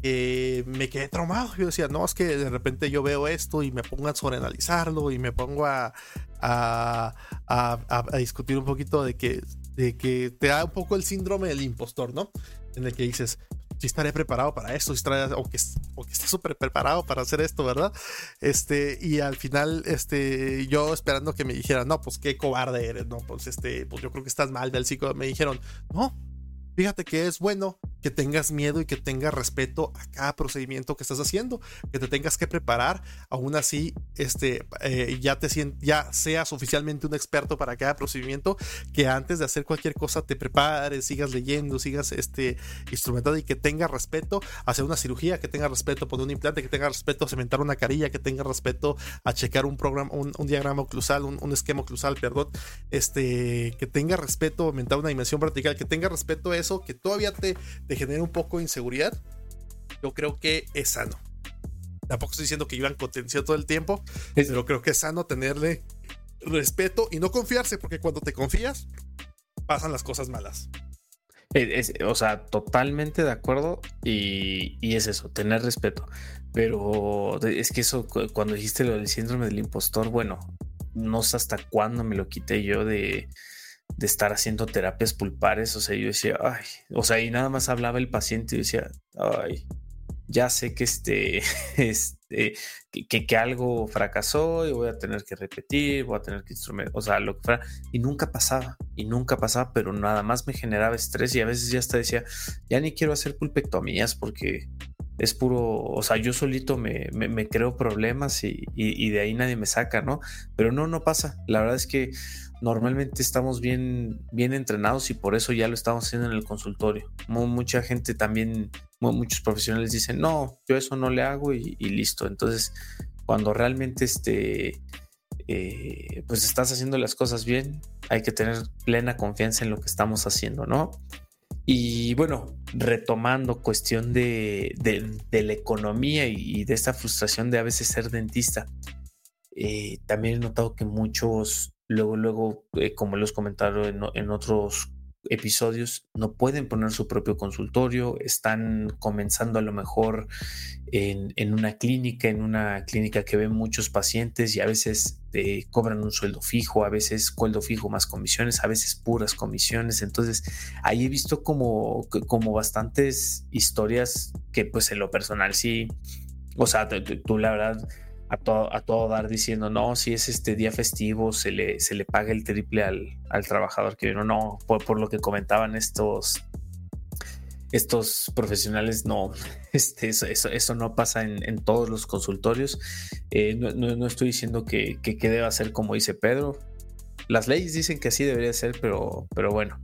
me quedé traumado. Yo decía, no, es que de repente yo veo esto y me pongo a sobreanalizarlo y me pongo a, a, a, a discutir un poquito de que, de que te da un poco el síndrome del impostor, ¿no? En el que dices, si estaré preparado para esto, si estaré, o que, esté súper preparado para hacer esto, ¿verdad? Este, y al final, este, yo esperando que me dijeran, no, pues qué cobarde eres, no, pues este, pues yo creo que estás mal del psico, me dijeron, no, fíjate que es bueno que tengas miedo y que tengas respeto a cada procedimiento que estás haciendo, que te tengas que preparar, aún así, este, eh, ya te ya seas oficialmente un experto para cada procedimiento, que antes de hacer cualquier cosa te prepares, sigas leyendo, sigas este, instrumentado y que tengas respeto a hacer una cirugía, que tengas respeto a poner un implante, que tengas respeto a cementar una carilla, que tengas respeto a checar un programa, un, diagrama oclusal, un, esquema oclusal, perdón, este, que tengas respeto a aumentar una dimensión vertical, que tengas respeto a eso que todavía te, te genera un poco de inseguridad, yo creo que es sano. Tampoco estoy diciendo que iban con tensión todo el tiempo, pero creo que es sano tenerle respeto y no confiarse, porque cuando te confías, pasan las cosas malas. o sea, totalmente de acuerdo y, y, es eso, tener respeto. Pero es que eso, cuando dijiste lo del síndrome del impostor, bueno, no sé hasta cuándo me lo quité yo de, de estar haciendo terapias pulpares, o sea, yo decía, ay, o sea, y nada más hablaba el paciente y decía, ay, ya sé que este, <laughs> este, que, que, algo fracasó y voy a tener que repetir, voy a tener que instrumentar, o sea, lo que fuera, y nunca pasaba, y nunca pasaba, pero nada más me generaba estrés y a veces ya hasta decía, ya ni quiero hacer pulpectomías porque es puro, o sea, yo solito me, me, creo problemas y, y, de ahí nadie me saca, ¿no? Pero no, no pasa, la verdad es que normalmente estamos bien, bien entrenados y por eso ya lo estamos haciendo en el consultorio. Mucha gente también, muchos profesionales dicen, no, yo eso no le hago y, listo. Entonces, cuando realmente este, eh, pues estás haciendo las cosas bien, hay que tener plena confianza en lo que estamos haciendo, ¿no? Y bueno, retomando cuestión de, de, la economía y, de esta frustración de a veces ser dentista, eh, también he notado que muchos Luego, luego, eh, como los comentaron en, otros episodios, no pueden poner su propio consultorio, están comenzando a lo mejor en, una clínica, en una clínica que ve muchos pacientes y a veces eh, cobran un sueldo fijo, a veces sueldo fijo más comisiones, a veces puras comisiones. Entonces, ahí he visto como, como bastantes historias que pues en lo personal sí, o sea, tú la verdad a todo, a todo dar diciendo, no, si es este día festivo, se le, se le paga el triple al, al trabajador que vino. No, por, por, lo que comentaban estos, estos profesionales, no, <laughs> este, eso, eso, no pasa en, en, todos los consultorios. Eh, no, no, estoy diciendo que, que, que deba ser como dice Pedro. Las leyes dicen que así debería ser, pero, pero bueno,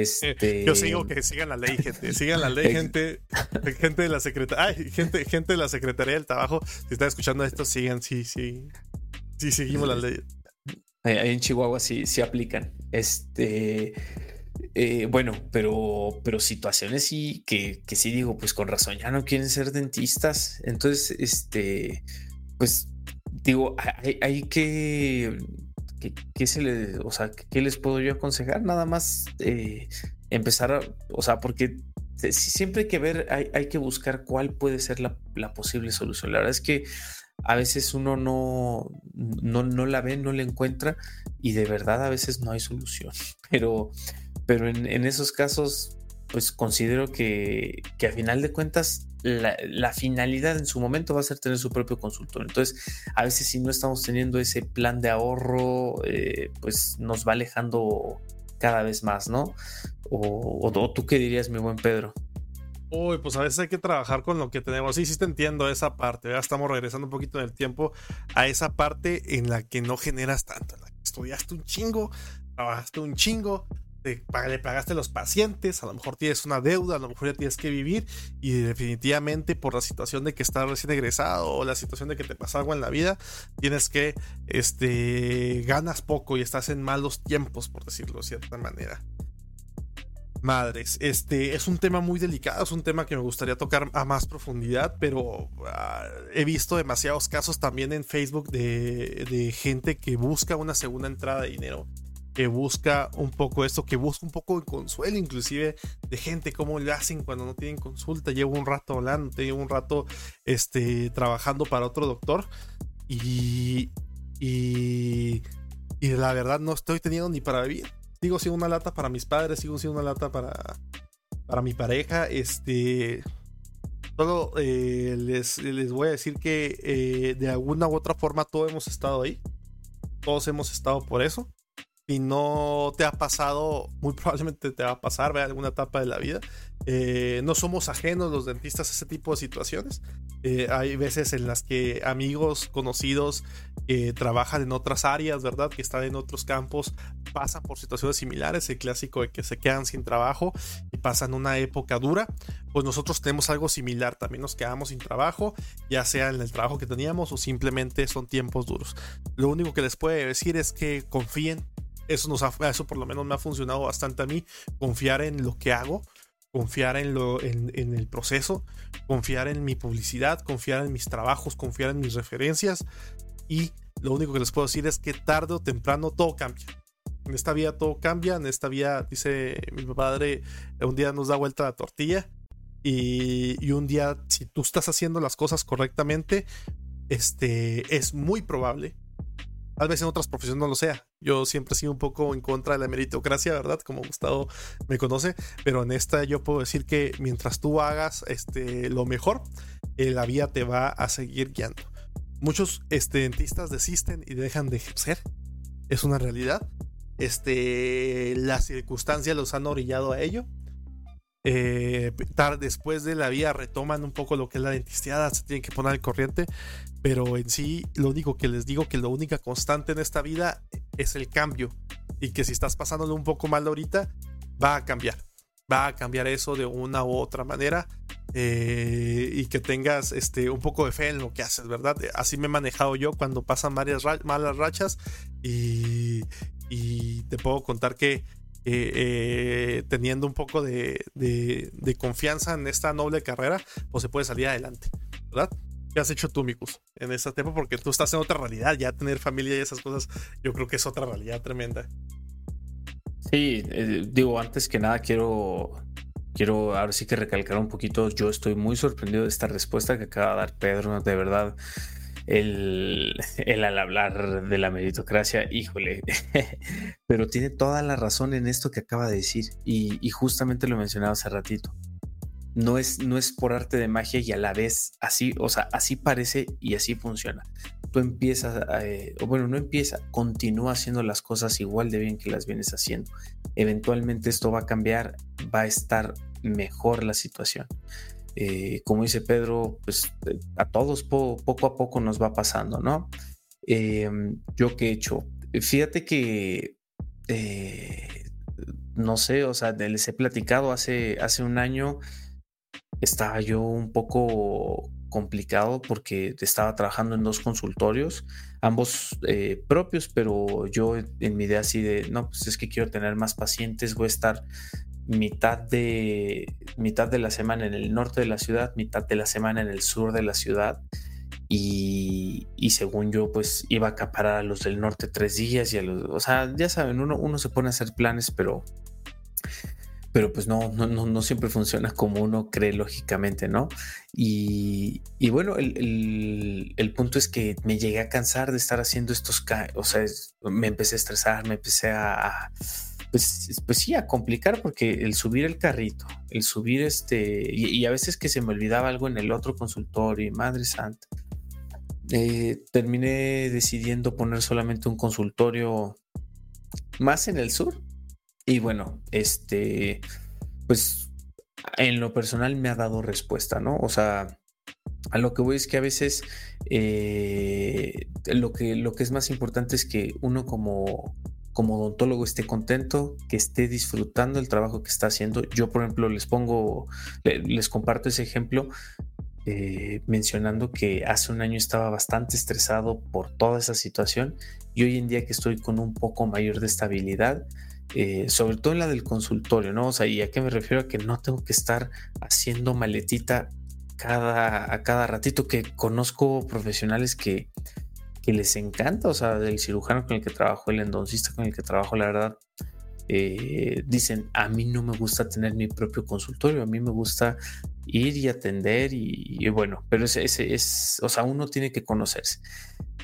este... Yo sigo que sigan la ley, gente. Sigan la ley, <laughs> gente. Gente de la secretaría. gente, gente de la Secretaría del Trabajo. Si están escuchando esto, sigan, sí, sí. Sí, seguimos la ley. Ahí en Chihuahua sí, sí aplican. Este. Eh, bueno, pero, pero situaciones sí que, que sí digo, pues con razón, ya no quieren ser dentistas. Entonces, este, pues digo, hay, hay que ¿qué, se le, o sea, ¿qué les puedo yo aconsejar? Nada más eh, empezar, a, o sea, porque siempre hay que ver, hay, que buscar cuál puede ser la, posible solución. La verdad es que a veces uno no, no, la ve, no la encuentra y de verdad a veces no hay solución. <laughs> Pero, pero en, en esos casos, pues considero que, que a final de cuentas la, finalidad en su momento va a ser tener su propio consultorio. Entonces, a veces si no estamos teniendo ese plan de ahorro, eh, pues nos va alejando cada vez más, ¿no? O, tú qué dirías, mi buen Pedro. Uy, pues a veces hay que trabajar con lo que tenemos. Sí, sí te entiendo esa parte. Ya estamos regresando un poquito en el tiempo a esa parte en la que no generas tanto, en la que estudiaste un chingo, trabajaste un chingo, le pagaste a los pacientes, a lo mejor tienes una deuda, a lo mejor ya tienes que vivir y definitivamente por la situación de que estás recién egresado o la situación de que te pasa algo en la vida, tienes que, este, ganas poco y estás en malos tiempos, por decirlo de cierta manera. Madres, este es un tema muy delicado, es un tema que me gustaría tocar a más profundidad, pero ah, he visto demasiados casos también en Facebook de, de gente que busca una segunda entrada de dinero que busca un poco esto, que busca un poco de consuelo, inclusive de gente, cómo le hacen cuando no tienen consulta. Llevo un rato hablando, llevo un rato este, trabajando para otro doctor y, y, y la verdad no estoy teniendo ni para vivir. Sigo siendo una lata para mis padres, sigo siendo una lata para, para mi pareja. Este, solo eh, les, les, voy a decir que eh, de alguna u otra forma todos hemos estado ahí. Todos hemos estado por eso y no te ha pasado, muy probablemente te va a pasar, ve alguna etapa de la vida. Eh, no somos ajenos los dentistas a ese tipo de situaciones. Eh, hay veces en las que amigos conocidos que trabajan en otras áreas, ¿verdad? Que están en otros campos, pasan por situaciones similares. El clásico de que se quedan sin trabajo y pasan una época dura. Pues nosotros tenemos algo similar. También nos quedamos sin trabajo, ya sea en el trabajo que teníamos o simplemente son tiempos duros. Lo único que les puedo decir es que confíen eso, nos eso por lo menos me ha funcionado bastante a mí, confiar en lo que hago, confiar en, lo, en, el proceso, confiar en mi publicidad, confiar en mis trabajos, confiar en mis referencias y lo único que les puedo decir es que tarde o temprano todo cambia. En esta vida todo cambia, en esta vida, dice mi padre, un día nos da vuelta la tortilla y, y un día, si tú estás haciendo las cosas correctamente, este, es muy probable Tal vez en otras profesiones no lo sea. Yo siempre he sido un poco en contra de la meritocracia, ¿verdad? Como Gustavo me conoce, pero en esta yo puedo decir que mientras tú hagas este, lo mejor, eh, la vida te va a seguir guiando. Muchos este, dentistas desisten y dejan de ejercer. Es una realidad. Este, las circunstancias los han orillado a ello. Eh, después de la vida retoman un poco lo que es la dentisteada, se tienen que poner al corriente, pero en sí lo único que les digo que la única constante en esta vida es el cambio y que si estás pasándolo un poco mal ahorita, va a cambiar, va a cambiar eso de una u otra manera eh, y que tengas este, un poco de fe en lo que haces, ¿verdad? Así me he manejado yo cuando pasan varias malas rachas y, y te puedo contar que eh, teniendo un poco de, confianza en esta noble carrera, pues se puede salir adelante, ¿verdad? ¿Qué has hecho tú, Mikus, en ese tiempo? Porque tú estás en otra realidad, ya tener familia y esas cosas, yo creo que es otra realidad tremenda. Sí, eh, digo, antes que nada quiero, quiero ahora sí que recalcar un poquito, yo estoy muy sorprendido de esta respuesta que acaba de dar Pedro, de verdad el, al hablar de la meritocracia, híjole, <laughs> pero tiene toda la razón en esto que acaba de decir y, justamente lo mencionaba hace ratito. No es, no es por arte de magia y a la vez así, o sea, así parece y así funciona. Tú empiezas, eh, bueno, no empieza, continúa haciendo las cosas igual de bien que las vienes haciendo. Eventualmente esto va a cambiar, va a estar mejor la situación. Eh, como dice Pedro, pues eh, a todos poco a poco nos va pasando, ¿no? Em, yo que he hecho, fíjate que, eh, no sé, o sea, les he platicado hace, hace un año, estaba yo un poco complicado porque estaba trabajando en dos consultorios, ambos propios, pero yo en mi idea así de, no, pues es que quiero tener más pacientes, voy a estar mitad de, mitad de la semana en el norte de la ciudad, mitad de la semana en el sur de la ciudad. Y, según yo, pues iba a acaparar a los del norte tres días y a los, o sea, ya saben, uno, uno se pone a hacer planes, pero, pero pues no, no, no, siempre funciona como uno cree lógicamente, ¿no? Y, bueno, el, el, punto es que me llegué a cansar de estar haciendo estos, o sea, me empecé a estresar, me empecé a pues, pues sí, a complicar porque el subir el carrito, el subir este, y, a veces que se me olvidaba algo en el otro consultorio, y madre santa, eh, terminé decidiendo poner solamente un consultorio más en el sur. Y bueno, este, pues en lo personal me ha dado respuesta, ¿no? O sea, a lo que voy es que a veces eh, lo, que, lo que es más importante es que uno como como odontólogo esté contento, que esté disfrutando el trabajo que está haciendo. Yo, por ejemplo, les pongo, les comparto ese ejemplo eh, mencionando que hace un año estaba bastante estresado por toda esa situación y hoy en día que estoy con un poco mayor de estabilidad, eh, sobre todo en la del consultorio, ¿no? O sea, ¿y a qué me refiero? A que no tengo que estar haciendo maletita cada, a cada ratito, que conozco profesionales que que les encanta, o sea, del cirujano con el que trabajo, el endoncista con el que trabajo, la verdad, eh, dicen, a mí no me gusta tener mi propio consultorio, a mí me gusta ir y atender y, bueno, pero ese, es, o sea, uno tiene que conocerse.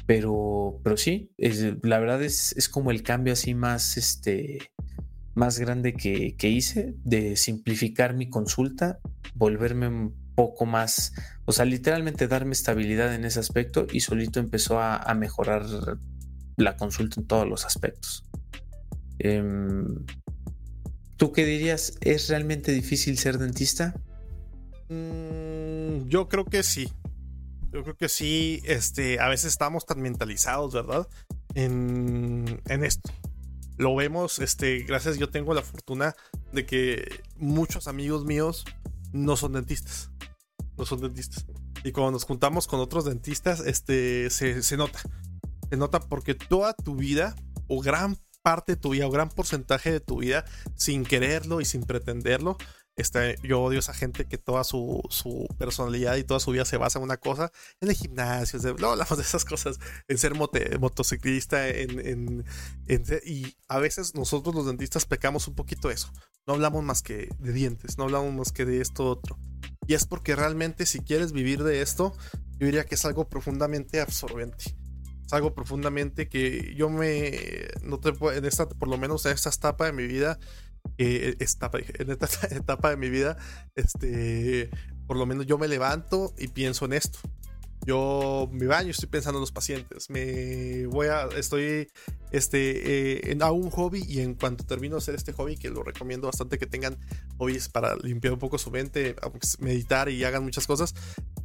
Pero, pero sí, la verdad es, es, como el cambio así más, este, más grande que, que hice de simplificar mi consulta, volverme poco más, o sea, literalmente darme estabilidad en ese aspecto y solito empezó a, mejorar la consulta en todos los aspectos. Em, ¿Tú qué dirías? ¿Es realmente difícil ser dentista? Mm, yo creo que sí. Yo creo que sí. Este, a veces estamos tan mentalizados, ¿verdad? En, en esto. Lo vemos, este, gracias, yo tengo la fortuna de que muchos amigos míos no son dentistas son dentistas. Y cuando nos juntamos con otros dentistas, este, se, nota. Se nota porque toda tu vida, o gran parte de tu vida, o gran porcentaje de tu vida, sin quererlo y sin pretenderlo, este, yo odio a esa gente que toda su, personalidad y toda su vida se basa en una cosa, en el gimnasio, no hablamos de esas cosas, en ser motociclista, en, y a veces nosotros los dentistas pecamos un poquito eso. No hablamos más que de dientes, no hablamos más que de esto otro. Y es porque realmente si quieres vivir de esto, yo diría que es algo profundamente absorbente. es algo profundamente que yo me, no te en esta, por lo menos en esta etapa de mi vida, eh, esta, en esta <laughs> etapa de mi vida, este, por lo menos yo me levanto y pienso en esto. Yo me baño estoy pensando en los pacientes. Me voy a, estoy, este, eh, en, a un hobby y en cuanto termino de hacer este hobby, que lo recomiendo bastante que tengan hobbies para limpiar un poco su mente, meditar y hagan muchas cosas,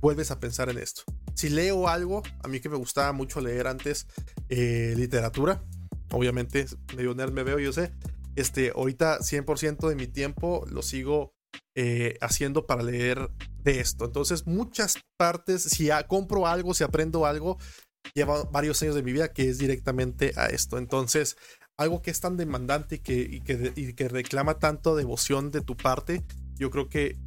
vuelves a pensar en esto. Si leo algo, a mí que me gustaba mucho leer antes eh, literatura, obviamente medio nerd me veo, yo sé. Este, ahorita 100% de mi tiempo lo sigo eh, haciendo para leer de esto. Entonces, muchas partes, si compro algo, si aprendo algo, lleva varios años de mi vida que es directamente a esto. Entonces, algo que es tan demandante y que, que, y que reclama tanto devoción de tu parte, yo creo que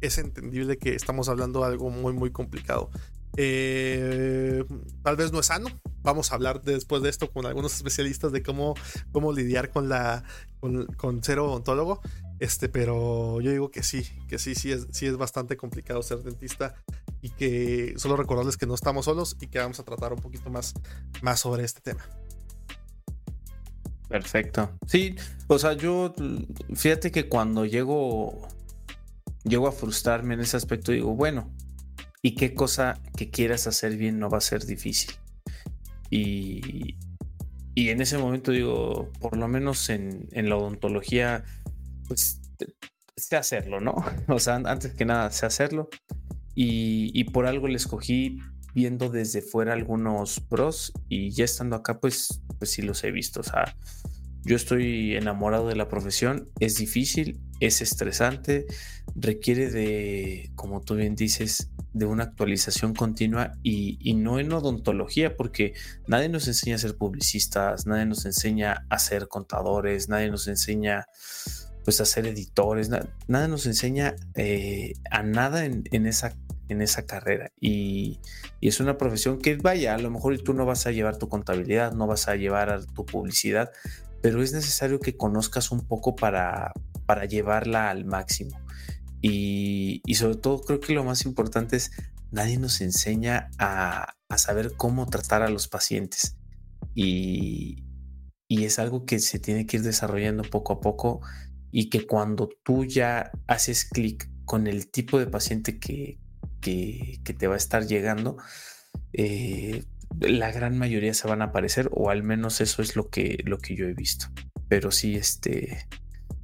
es entendible que estamos hablando de algo muy, muy complicado. Eh, tal vez no es sano. Vamos a hablar después de esto con algunos especialistas de cómo, cómo lidiar con la con, con ser odontólogo. Este, pero yo digo que sí, que sí, sí es, sí es bastante complicado ser dentista y que solo recordarles que no estamos solos y que vamos a tratar un poquito más, más sobre este tema. Perfecto. Sí, o sea, yo fíjate que cuando llego llego a frustrarme en ese aspecto, digo, bueno, ¿y qué cosa que quieras hacer bien no va a ser difícil? Y, y en ese momento digo, por lo menos en, en la odontología pues sé hacerlo, ¿no? <laughs> O sea, antes que nada sé hacerlo. Y, por algo le escogí viendo desde fuera algunos pros y ya estando acá, pues, pues sí los he visto. O sea, yo estoy enamorado de la profesión, es difícil, es estresante, requiere de, como tú bien dices, de una actualización continua y, y, no en odontología, porque nadie nos enseña a ser publicistas, nadie nos enseña a ser contadores, nadie nos enseña pues a ser editores, nada nos enseña eh, a nada en, esa, en esa carrera y, es una profesión que vaya, a lo mejor tú no vas a llevar tu contabilidad, no vas a llevar tu publicidad, pero es necesario que conozcas un poco para, para llevarla al máximo. Y, sobre todo creo que lo más importante es, nadie nos enseña a, saber cómo tratar a los pacientes. Y, y es algo que se tiene que ir desarrollando poco a poco y que cuando tú ya haces clic con el tipo de paciente que, que, te va a estar llegando, eh, la gran mayoría se van a aparecer, o al menos eso es lo que, lo que yo he visto. Pero sí, este,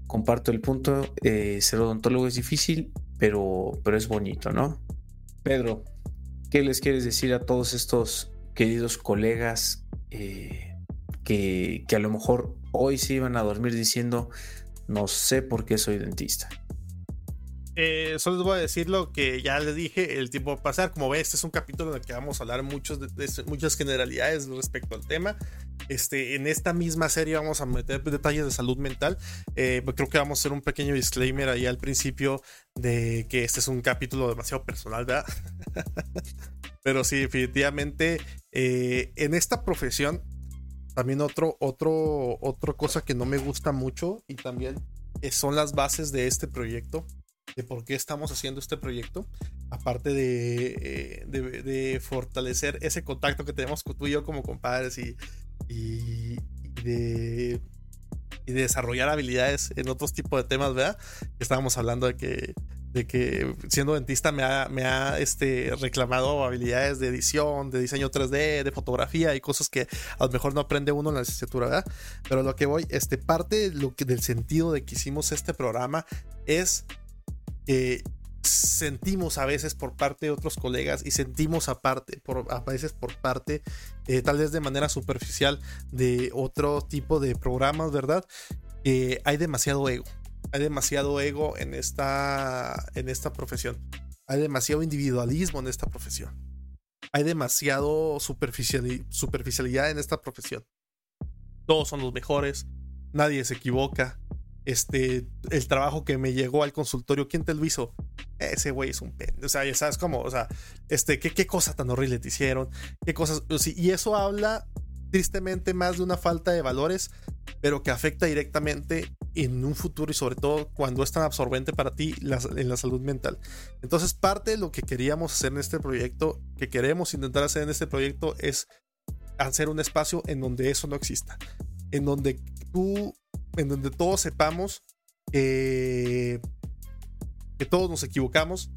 comparto el punto, eh, ser odontólogo es difícil, pero, pero es bonito, ¿no? Pedro, ¿qué les quieres decir a todos estos queridos colegas eh, que, que a lo mejor hoy se iban a dormir diciendo, no sé por qué soy dentista. Eh, solo les voy a decir lo que ya les dije, el tiempo va a pasar. Como ven, este es un capítulo en el que vamos a hablar muchos de, muchas generalidades respecto al tema. Este, en esta misma serie vamos a meter detalles de salud mental. Eh, pues creo que vamos a hacer un pequeño disclaimer ahí al principio de que este es un capítulo demasiado personal, ¿verdad? <laughs> Pero sí, definitivamente eh, en esta profesión también otro, otro, otra cosa que no me gusta mucho y también son las bases de este proyecto, de por qué estamos haciendo este proyecto, aparte de, eh, de, fortalecer ese contacto que tenemos tú y yo como compadres y, y, de, y de desarrollar habilidades en otros tipos de temas, ¿verdad? Estábamos hablando de que de que siendo dentista me ha, me ha este, reclamado habilidades de edición, de diseño 3D, de fotografía y cosas que a lo mejor no aprende uno en la licenciatura, ¿verdad? Pero lo que voy, este, parte lo que, del sentido de que hicimos este programa es que sentimos a veces por parte de otros colegas y sentimos por, a veces por parte, eh, tal vez de manera superficial, de otro tipo de programas, ¿verdad? Que hay demasiado ego hay demasiado ego en esta, en esta profesión. Hay demasiado individualismo en esta profesión. Hay demasiado superficialidad en esta profesión. Todos son los mejores. Nadie se equivoca. Este, el trabajo que me llegó al consultorio, ¿quién te lo hizo? Ese güey es un pen. O sea, ya sabes cómo, o sea, este, ¿qué, qué cosa tan horrible te hicieron? ¿Qué cosas? y eso habla tristemente más de una falta de valores, pero que afecta directamente en un futuro y sobre todo cuando es tan absorbente para ti en la salud mental. Entonces parte de lo que queríamos hacer en este proyecto, que queremos intentar hacer en este proyecto es hacer un espacio en donde eso no exista. En donde tú, en donde todos sepamos que, que todos nos equivocamos,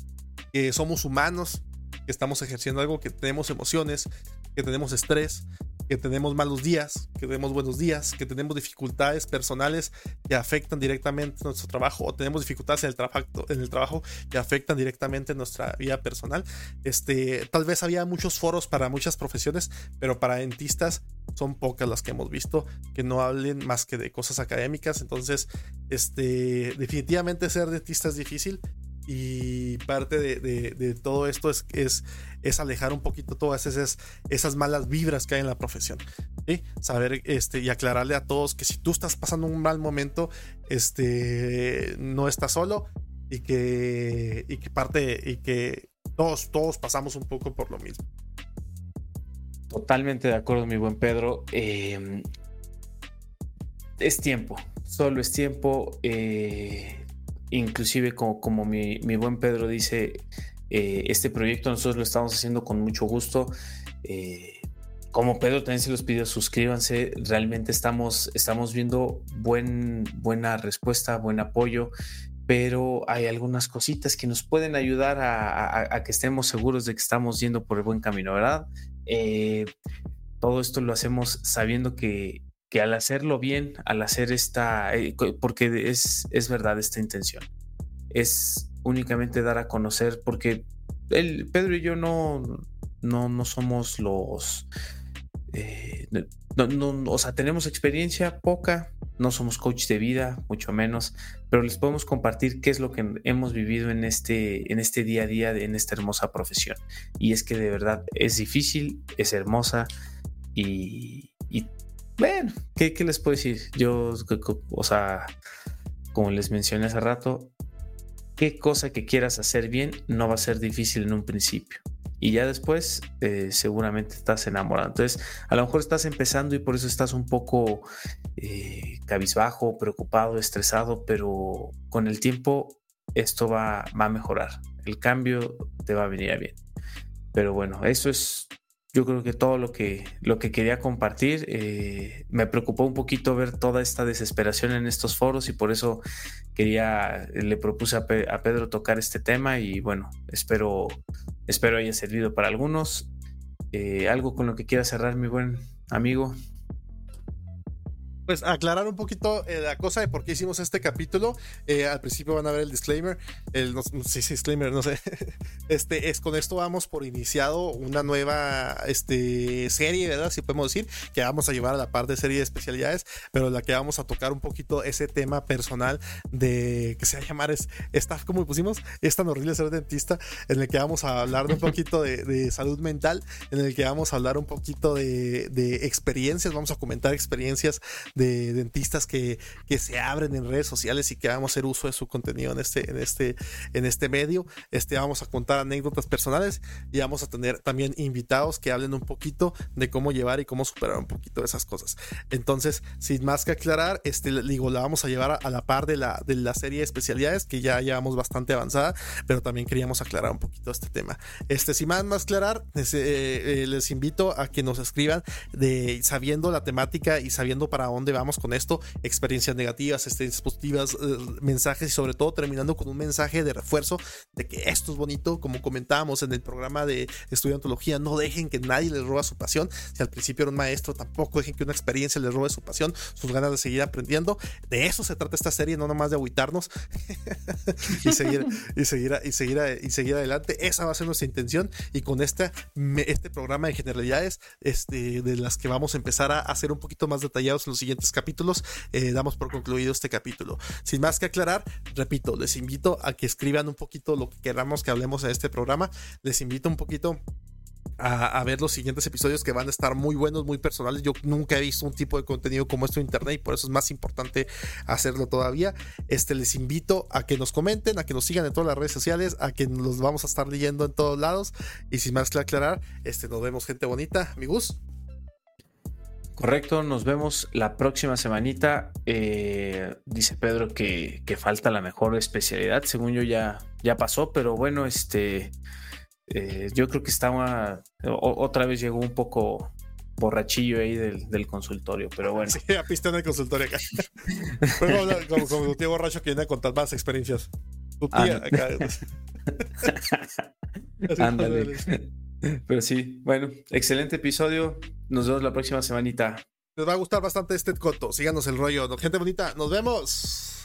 que somos humanos, que estamos ejerciendo algo, que tenemos emociones, que tenemos estrés, que tenemos malos días, que tenemos buenos días, que tenemos dificultades personales que afectan directamente nuestro trabajo o tenemos dificultades en el, trabajo, que afectan directamente nuestra vida personal. Este, tal vez había muchos foros para muchas profesiones, pero para dentistas son pocas las que hemos visto que no hablen más que de cosas académicas. Entonces, este, definitivamente ser dentista es difícil y parte de, todo esto es, alejar un poquito todas esas, malas vibras que hay en la profesión. Saber este, y aclararle a todos que si tú estás pasando un mal momento, este, no estás solo y que, y que parte y que todos, todos pasamos un poco por lo mismo. Totalmente de acuerdo, mi buen Pedro. Em, es tiempo, solo es tiempo. Eh, inclusive como, como mi, buen Pedro dice, eh, este proyecto nosotros lo estamos haciendo con mucho gusto. Eh, como Pedro también se los pidió, suscríbanse. Realmente estamos, estamos viendo buen, buena respuesta, buen apoyo, pero hay algunas cositas que nos pueden ayudar a, que estemos seguros de que estamos yendo por el buen camino, ¿verdad? Eh, todo esto lo hacemos sabiendo que que al hacerlo bien, al hacer esta, eh, porque es, es verdad esta intención, es únicamente dar a conocer, porque el, Pedro y yo no, no, no somos los, eh, no, o sea, tenemos experiencia poca, no somos coach de vida, mucho menos, pero les podemos compartir qué es lo que hemos vivido en este, en este día a día, en esta hermosa profesión. Y es que de verdad es difícil, es hermosa y bueno, ¿qué, les puedo decir? Yo, o sea, como les mencioné hace rato, qué cosa que quieras hacer bien no va a ser difícil en un principio. Y ya después eh, seguramente estás enamorado. Entonces, a lo mejor estás empezando y por eso estás un poco eh, cabizbajo, preocupado, estresado, pero con el tiempo esto va, a mejorar. El cambio te va a venir a bien. Pero bueno, eso es yo creo que todo lo que, lo que quería compartir. Eh, me preocupó un poquito ver toda esta desesperación en estos foros y por eso quería, le propuse a, Pedro tocar este tema y bueno, espero, espero haya servido para algunos. Eh, algo con lo que quiera cerrar, mi buen amigo pues aclarar un poquito eh, la cosa de por qué hicimos este capítulo. Eh, al principio van a ver el disclaimer. El, no, sí, disclaimer, no sé. <laughs> Este, es con esto vamos por iniciado una nueva este, serie, ¿verdad? Si podemos decir, que vamos a llevar a la parte de serie de especialidades, pero la que vamos a tocar un poquito ese tema personal de que se va a llamar es esta, como pusimos, es tan horrible ser dentista, en el que vamos a hablar de un poquito de, salud mental, en el que vamos a hablar un poquito de experiencias, vamos a comentar experiencias de dentistas que, que, se abren en redes sociales y que vamos a hacer uso de su contenido en este, en este, en este medio. Este, vamos a contar anécdotas personales y vamos a tener también invitados que hablen un poquito de cómo llevar y cómo superar un poquito esas cosas. Entonces, sin más que aclarar, este, digo, la vamos a llevar a, la par de la, de la serie de especialidades que ya llevamos bastante avanzada, pero también queríamos aclarar un poquito este tema. Este, sin más, más aclarar, les, eh, eh, les invito a que nos escriban de sabiendo la temática y sabiendo para dónde vamos con esto, experiencias negativas, experiencias positivas, eh, mensajes y sobre todo terminando con un mensaje de refuerzo de que esto es bonito, como comentábamos en el programa de estudiantología, no dejen que nadie les roba su pasión, si al principio era un maestro, tampoco dejen que una experiencia les robe su pasión, sus ganas de seguir aprendiendo, de eso se trata esta serie, no nomás de agüitarnos <laughs> y seguir y seguir y seguir y seguir adelante, esa va a ser nuestra intención y con este, este programa de generalidades este, de las que vamos a empezar a hacer un poquito más detallados en los siguientes capítulos, eh, damos por concluido este capítulo. Sin más que aclarar, repito, les invito a que escriban un poquito lo que queramos que hablemos en este programa. Les invito un poquito a, ver los siguientes episodios que van a estar muy buenos, muy personales. Yo nunca he visto un tipo de contenido como esto en internet y por eso es más importante hacerlo todavía. Este les invito a que nos comenten, a que nos sigan en todas las redes sociales, a que los vamos a estar leyendo en todos lados. Y sin más que aclarar, este nos vemos gente bonita, amigos. Correcto, nos vemos la próxima semanita. Eh, dice Pedro que, falta la mejor especialidad. Según yo ya, ya pasó, pero bueno, este eh, yo creo que estaba otra vez llegó un poco borrachillo ahí del, consultorio, pero bueno. Sí, a pista en el consultorio acá. como, como, tu tío borracho que viene a contar más experiencias. Tu tía acá. <laughs> Ándale. Pero sí, bueno, excelente episodio. Nos vemos la próxima semanita. Les va a gustar bastante este coto. Síganos el rollo. Gente bonita, nos vemos.